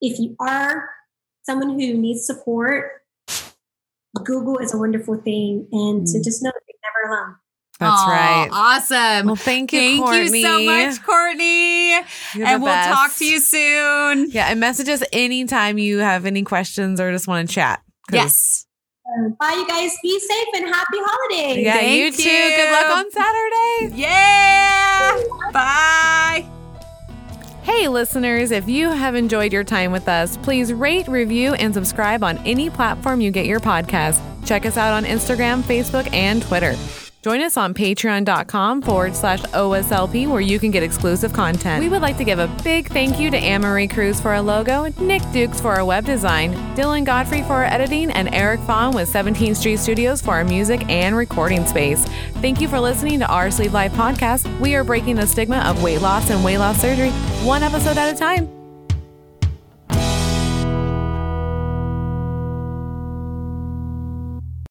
C: if you are someone who needs support, Google is a wonderful thing, and to
E: Mm.
C: just know that you're never alone.
B: That's
A: Aw,
B: right.
A: Awesome.
B: Well, thank you,
A: Thank
B: Courtney.
A: you so much, Courtney.
B: You're the
A: and we'll talk to you soon.
B: Yeah, and message us anytime you have any questions or just want to chat.
A: Yes.
C: Bye, you guys. Be safe and happy holidays.
B: Yeah,
A: Thank
B: you too. Good luck on Saturday.
A: Yeah. Bye.
B: Hey, listeners, if you have enjoyed your time with us, please rate, review, and subscribe on any platform you get your podcast. Check us out on Instagram, Facebook, and Twitter. Join us on patreon.com forward slash OSLP where you can get exclusive content. We would like to give a big thank you to Anne Marie Cruz for our logo, Nick Dukes for our web design, Dylan Godfrey for our editing, and Eric Fawn with 17th Street Studios for our music and recording space. Thank you for listening to our Sleeve Life podcast. We are breaking the stigma of weight loss and weight loss surgery one episode at a time.